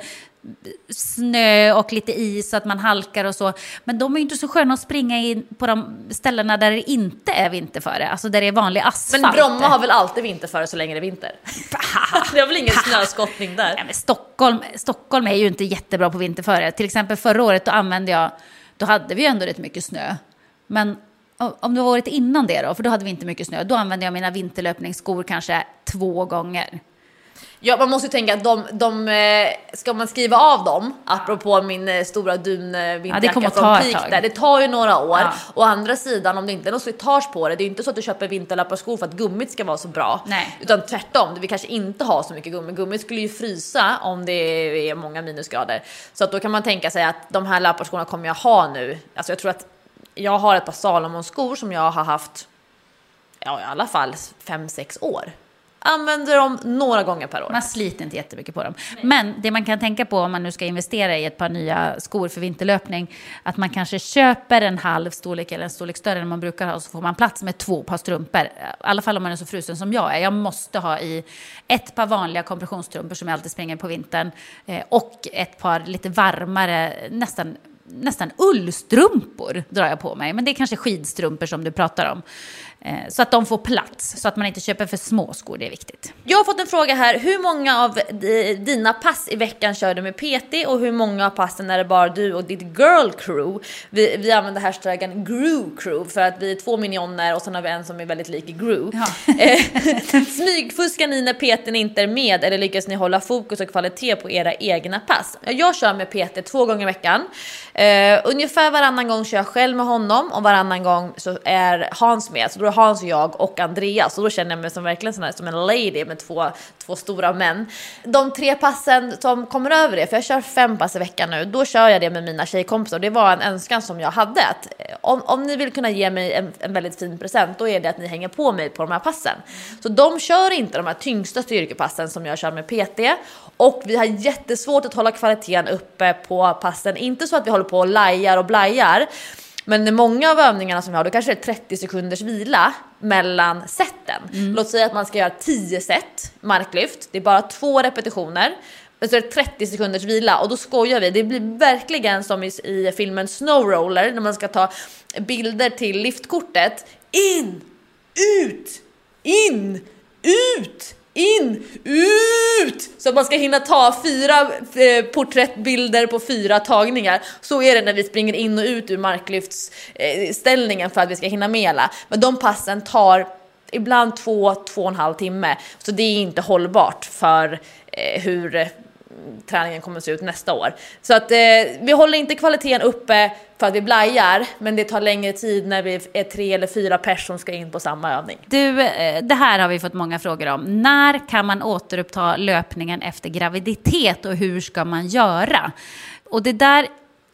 snö och lite is så att man halkar och så. Men de är ju inte så sköna att springa in på de ställena där det inte är vinterföre, alltså där det är vanlig asfalt.
Men Bromma har väl alltid vinterföre så länge det är vinter? det är väl ingen snöskottning där?
Ja, men Stockholm, Stockholm är ju inte jättebra på vinterföre. Till exempel förra året då använde jag, då hade vi ju ändå rätt mycket snö. Men om det var året innan det då, för då hade vi inte mycket snö, då använde jag mina vinterlöpningsskor kanske två gånger.
Ja, man måste ju tänka att de, de, eh, ska man skriva av dem, apropå min eh, stora dunvinterjacka
ja,
från Peak där, det tar ju några år. Ja. Å andra sidan, om det inte är något slitage på det, det är ju inte så att du köper vinterlöparskor för att gummit ska vara så bra.
Nej.
Utan tvärtom, vi kanske inte har så mycket gummi. Gummit skulle ju frysa om det är många minusgrader. Så att då kan man tänka sig att de här löparskorna kommer jag ha nu. Alltså jag tror att jag har ett par Salomon-skor som jag har haft ja, i alla fall 5-6 år använder dem några gånger per år.
Man sliter inte jättemycket på dem. Men det man kan tänka på om man nu ska investera i ett par nya skor för vinterlöpning, att man kanske köper en halv storlek eller en storlek större än man brukar ha, så får man plats med två par strumpor. I alla fall om man är så frusen som jag är. Jag måste ha i ett par vanliga kompressionsstrumpor som jag alltid springer på vintern eh, och ett par lite varmare, nästan nästan ullstrumpor drar jag på mig. Men det är kanske skidstrumpor som du pratar om. Eh, så att de får plats, så att man inte köper för små skor, det är viktigt.
Jag har fått en fråga här, hur många av dina pass i veckan kör du med PT och hur många av passen är det bara du och ditt girl crew? Vi, vi använder hashtaggen Gru crew för att vi är två minioner och sen har vi en som är väldigt lik Gru. Ja. Eh, smygfuskar ni när PTn inte är med eller lyckas ni hålla fokus och kvalitet på era egna pass? Jag kör med PT två gånger i veckan. Uh, ungefär varannan gång kör jag själv med honom och varannan gång så är Hans med. Så då är Hans, jag och Andreas och då känner jag mig som verkligen sån här, som en lady med två, två stora män. De tre passen som kommer över det, för jag kör fem pass i veckan nu, då kör jag det med mina tjejkompisar. Det var en önskan som jag hade att eh, om, om ni vill kunna ge mig en, en väldigt fin present, då är det att ni hänger på mig på de här passen. Så de kör inte de här tyngsta styrkepassen som jag kör med PT och vi har jättesvårt att hålla kvaliteten uppe på passen. Inte så att vi håller på och lajar och blajar, men många av övningarna som vi har, då kanske det är 30 sekunders vila mellan seten. Mm. Låt säga att man ska göra 10 set marklyft. Det är bara två repetitioner. Men så är det 30 sekunders vila och då skojar vi. Det blir verkligen som i, i filmen Snowroller när man ska ta bilder till liftkortet. In, ut, in, ut, in, ut! Så att man ska hinna ta fyra eh, porträttbilder på fyra tagningar. Så är det när vi springer in och ut ur marklyftsställningen för att vi ska hinna med alla. Men de passen tar ibland två, två och en halv timme. Så det är inte hållbart för eh, hur träningen kommer att se ut nästa år. Så att eh, vi håller inte kvaliteten uppe för att vi blajar, men det tar längre tid när vi är tre eller fyra personer som ska in på samma övning.
Du, eh, det här har vi fått många frågor om. När kan man återuppta löpningen efter graviditet och hur ska man göra? Och det där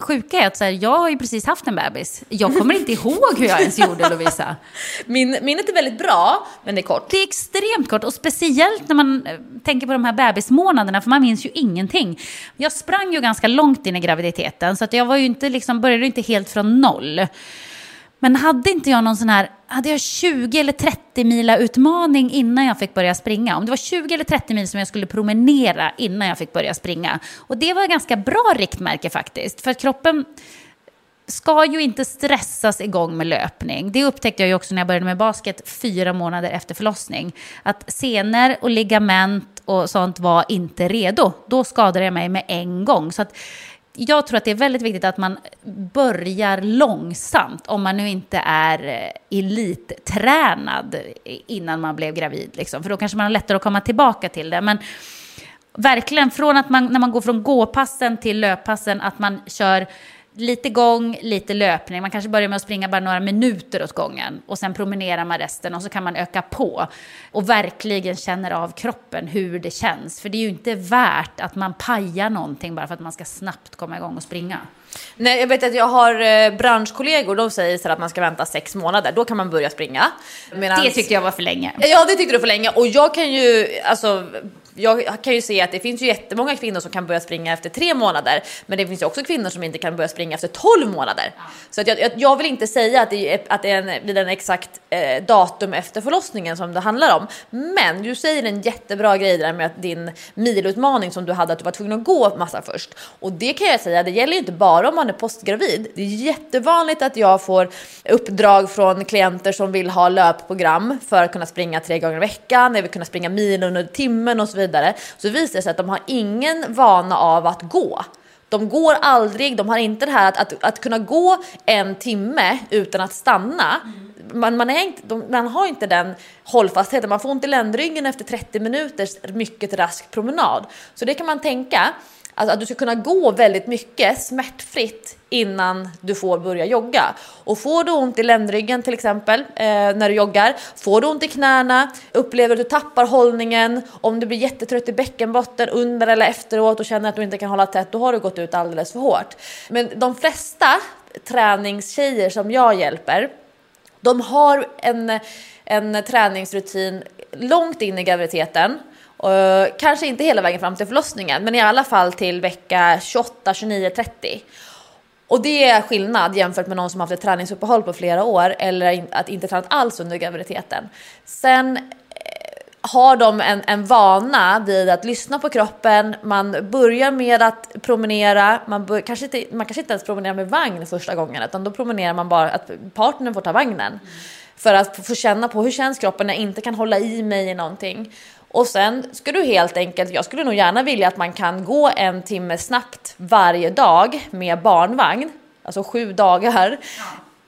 sjuka är att så här, jag har ju precis haft en bebis. Jag kommer inte ihåg hur jag ens gjorde Lovisa.
Min, minnet är väldigt bra, men det är kort.
Det är extremt kort och speciellt när man eh, tänker på de här bebismånaderna för man minns ju ingenting. Jag sprang ju ganska långt in i graviditeten så att jag var ju inte liksom, började inte helt från noll. Men hade inte jag någon sån här, hade jag 20 eller 30 mila utmaning innan jag fick börja springa? Om det var 20 eller 30 mil som jag skulle promenera innan jag fick börja springa. Och det var ett ganska bra riktmärke faktiskt. För att kroppen ska ju inte stressas igång med löpning. Det upptäckte jag ju också när jag började med basket fyra månader efter förlossning. Att senor och ligament och sånt var inte redo. Då skadade jag mig med en gång. Så att jag tror att det är väldigt viktigt att man börjar långsamt om man nu inte är eh, elittränad innan man blev gravid. Liksom. För då kanske man har lättare att komma tillbaka till det. Men verkligen från att man, när man går från gåpassen till löppassen, att man kör lite gång, lite löpning. Man kanske börjar med att springa bara några minuter åt gången och sen promenerar man resten och så kan man öka på och verkligen känner av kroppen hur det känns. För det är ju inte värt att man pajar någonting bara för att man ska snabbt komma igång och springa.
Nej, jag vet att jag har eh, branschkollegor, de säger så att man ska vänta sex månader, då kan man börja springa. Medans...
Det tyckte jag var för länge.
Ja, det tyckte du för länge och jag kan ju, alltså jag kan ju se att det finns ju jättemånga kvinnor som kan börja springa efter tre månader, men det finns ju också kvinnor som inte kan börja springa efter 12 månader. Så att jag, jag, jag, vill inte säga att det är, att det är en, vid en exakt eh, datum efter förlossningen som det handlar om. Men du säger en jättebra grej där med att din milutmaning som du hade, att du var tvungen att gå massa först. Och det kan jag säga, det gäller ju inte bara om man är postgravid. Det är jättevanligt att jag får uppdrag från klienter som vill ha löpprogram för att kunna springa tre gånger i veckan, jag vill kunna springa mil under timmen och så vidare. Så visar det sig att de har ingen vana av att gå. De går aldrig, de har inte det här att, att, att kunna gå en timme utan att stanna. Man, man, är inte, de, man har inte den hållfastheten, man får ont i ländryggen efter 30 minuters mycket rask promenad. Så det kan man tänka Alltså att du ska kunna gå väldigt mycket smärtfritt innan du får börja jogga. Och får du ont i ländryggen till exempel eh, när du joggar, får du ont i knäna, upplever att du tappar hållningen, om du blir jättetrött i bäckenbotten under eller efteråt och känner att du inte kan hålla tätt, då har du gått ut alldeles för hårt. Men de flesta träningstjejer som jag hjälper, de har en, en träningsrutin långt in i graviditeten Uh, kanske inte hela vägen fram till förlossningen, men i alla fall till vecka 28, 29, 30. Och det är skillnad jämfört med någon som haft ett träningsuppehåll på flera år eller att inte tränat alls under graviditeten. Sen eh, har de en, en vana vid att lyssna på kroppen. Man börjar med att promenera. Man, bör, kanske inte, man kanske inte ens promenerar med vagn första gången utan då promenerar man bara att partnern får ta vagnen. Mm. För att få känna på hur känns kroppen när jag inte kan hålla i mig i någonting. Och sen ska du helt enkelt, jag skulle nog gärna vilja att man kan gå en timme snabbt varje dag med barnvagn, alltså sju dagar,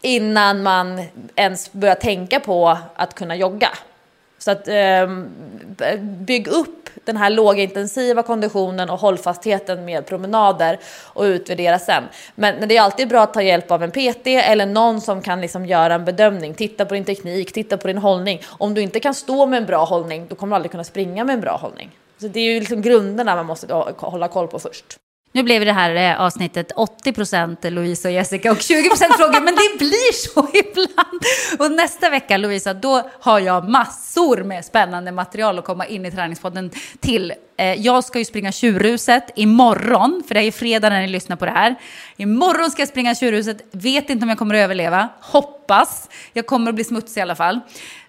innan man ens börjar tänka på att kunna jogga. Så att eh, bygg upp den här lågintensiva konditionen och hållfastheten med promenader och utvärdera sen. Men, det är alltid bra att ta hjälp av en PT eller någon som kan liksom göra en bedömning. Titta på din teknik, titta på din hållning. Om du inte kan stå med en bra hållning, då kommer du aldrig kunna springa med en bra hållning. Så det är ju liksom grunderna man måste hålla koll på först.
Nu blev det här eh, avsnittet 80% Louise och Jessica och 20% frågor, men det blir så ibland. Och nästa vecka, Louisa, då har jag massor med spännande material att komma in i träningspodden till. Eh, jag ska ju springa Tjurhuset imorgon, för det är fredag när ni lyssnar på det här. Imorgon ska jag springa Tjurhuset, vet inte om jag kommer att överleva, hoppas. Jag kommer att bli smutsig i alla fall.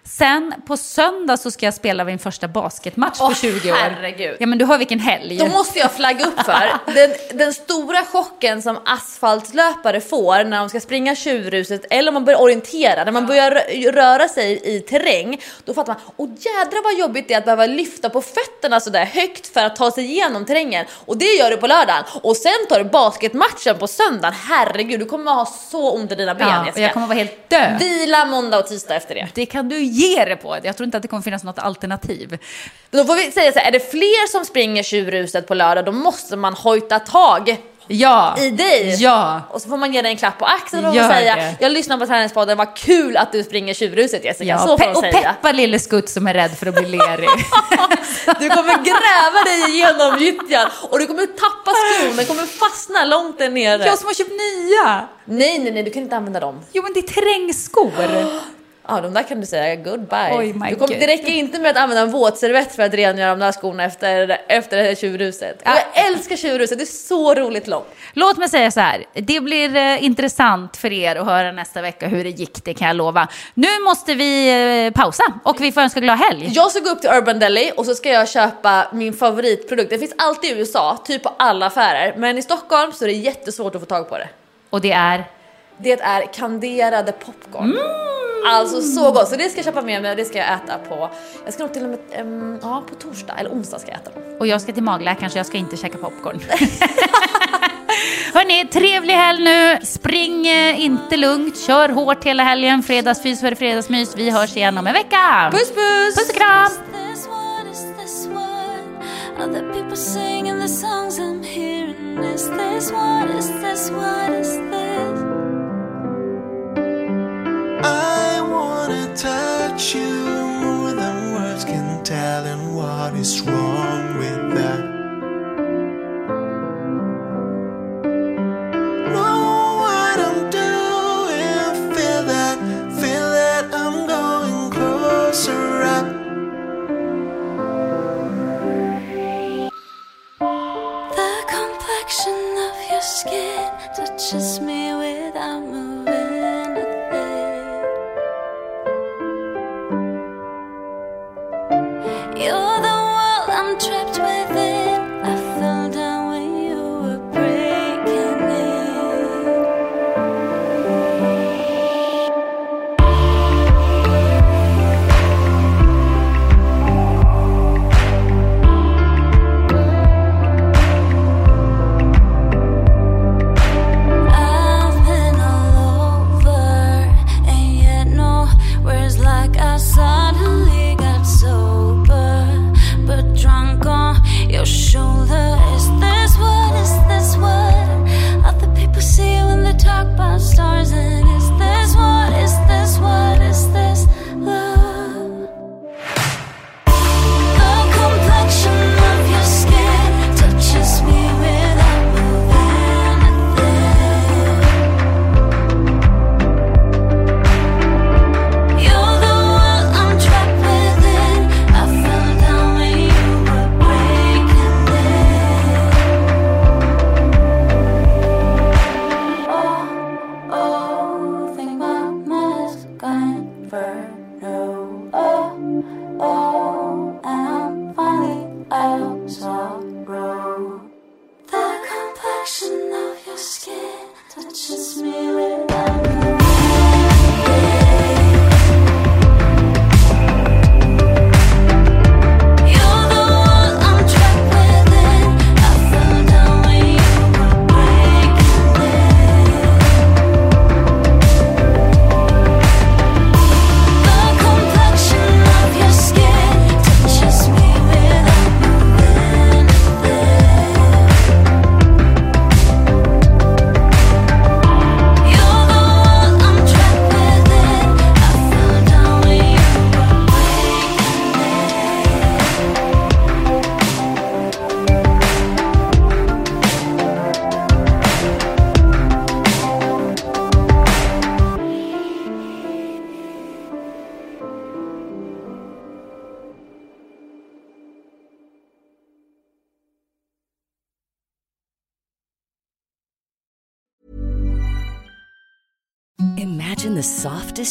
Sen på söndag så ska jag spela min första basketmatch oh, på 20 år.
Herregud.
Ja men du hör vilken helg.
Då måste jag flagga upp för den, den stora chocken som asfaltlöpare får när de ska springa tjurhuset eller om man börjar orientera, när man börjar röra sig i terräng. Då fattar man, åh jädra vad jobbigt det är att behöva lyfta på fötterna sådär högt för att ta sig igenom terrängen. Och det gör du på lördagen. Och sen tar du basketmatchen på söndagen. Herregud, du kommer ha så ont i dina ben
ja, och jag kommer vara helt död.
Vila måndag och tisdag efter det.
Det kan du ge det på. Jag tror inte att det kommer finnas något alternativ.
Då får vi säga så här, är det fler som springer tjurhuset på lördag, då måste man hojta tag
ja.
i dig.
Ja.
Och så får man ge dig en klapp på axeln och säga det. jag lyssnar på träningspodden, vad kul att du springer tjurhuset Jessica. Ja, så får
och säga. peppa lille skutt som är rädd för att bli lerig.
du kommer gräva dig igenom gyttjan och du kommer tappa skon, den kommer fastna långt där nere.
Jag som har köpt nya.
Nej, nej, nej, du kan inte använda dem.
Jo, men det är terrängskor.
Ja, de där kan du säga goodbye. Oj, du kom, det räcker inte med att använda en våtservett för att rengöra de där skorna efter, efter det här tjurhuset. Ja. Jag älskar tjurhuset, det är så roligt långt.
Låt mig säga så här, det blir eh, intressant för er att höra nästa vecka hur det gick, det kan jag lova. Nu måste vi eh, pausa och vi får önska glad helg.
Jag ska gå upp till Urban Deli och så ska jag köpa min favoritprodukt. Det finns alltid i USA, typ på alla affärer. Men i Stockholm så är det jättesvårt att få tag på det.
Och det är?
Det är kanderade popcorn. Mm. Alltså så gott, så det ska jag köpa med mig och det ska jag äta på, jag ska nog till och med, um, ja på torsdag eller onsdag ska jag äta dem.
Och jag ska till magläkaren så jag ska inte käka popcorn. Hörni, trevlig helg nu. Spring eh, inte lugnt, kör hårt hela helgen. Fredagsfys före fredagsmys. Vi hörs igen om en vecka.
Puss puss!
Puss och kram!
this? What is this? What is this?
I wanna touch you more than words can tell, and what is wrong with that? Know what I'm doing, feel that, feel that I'm going closer up.
The complexion of your skin touches me without moving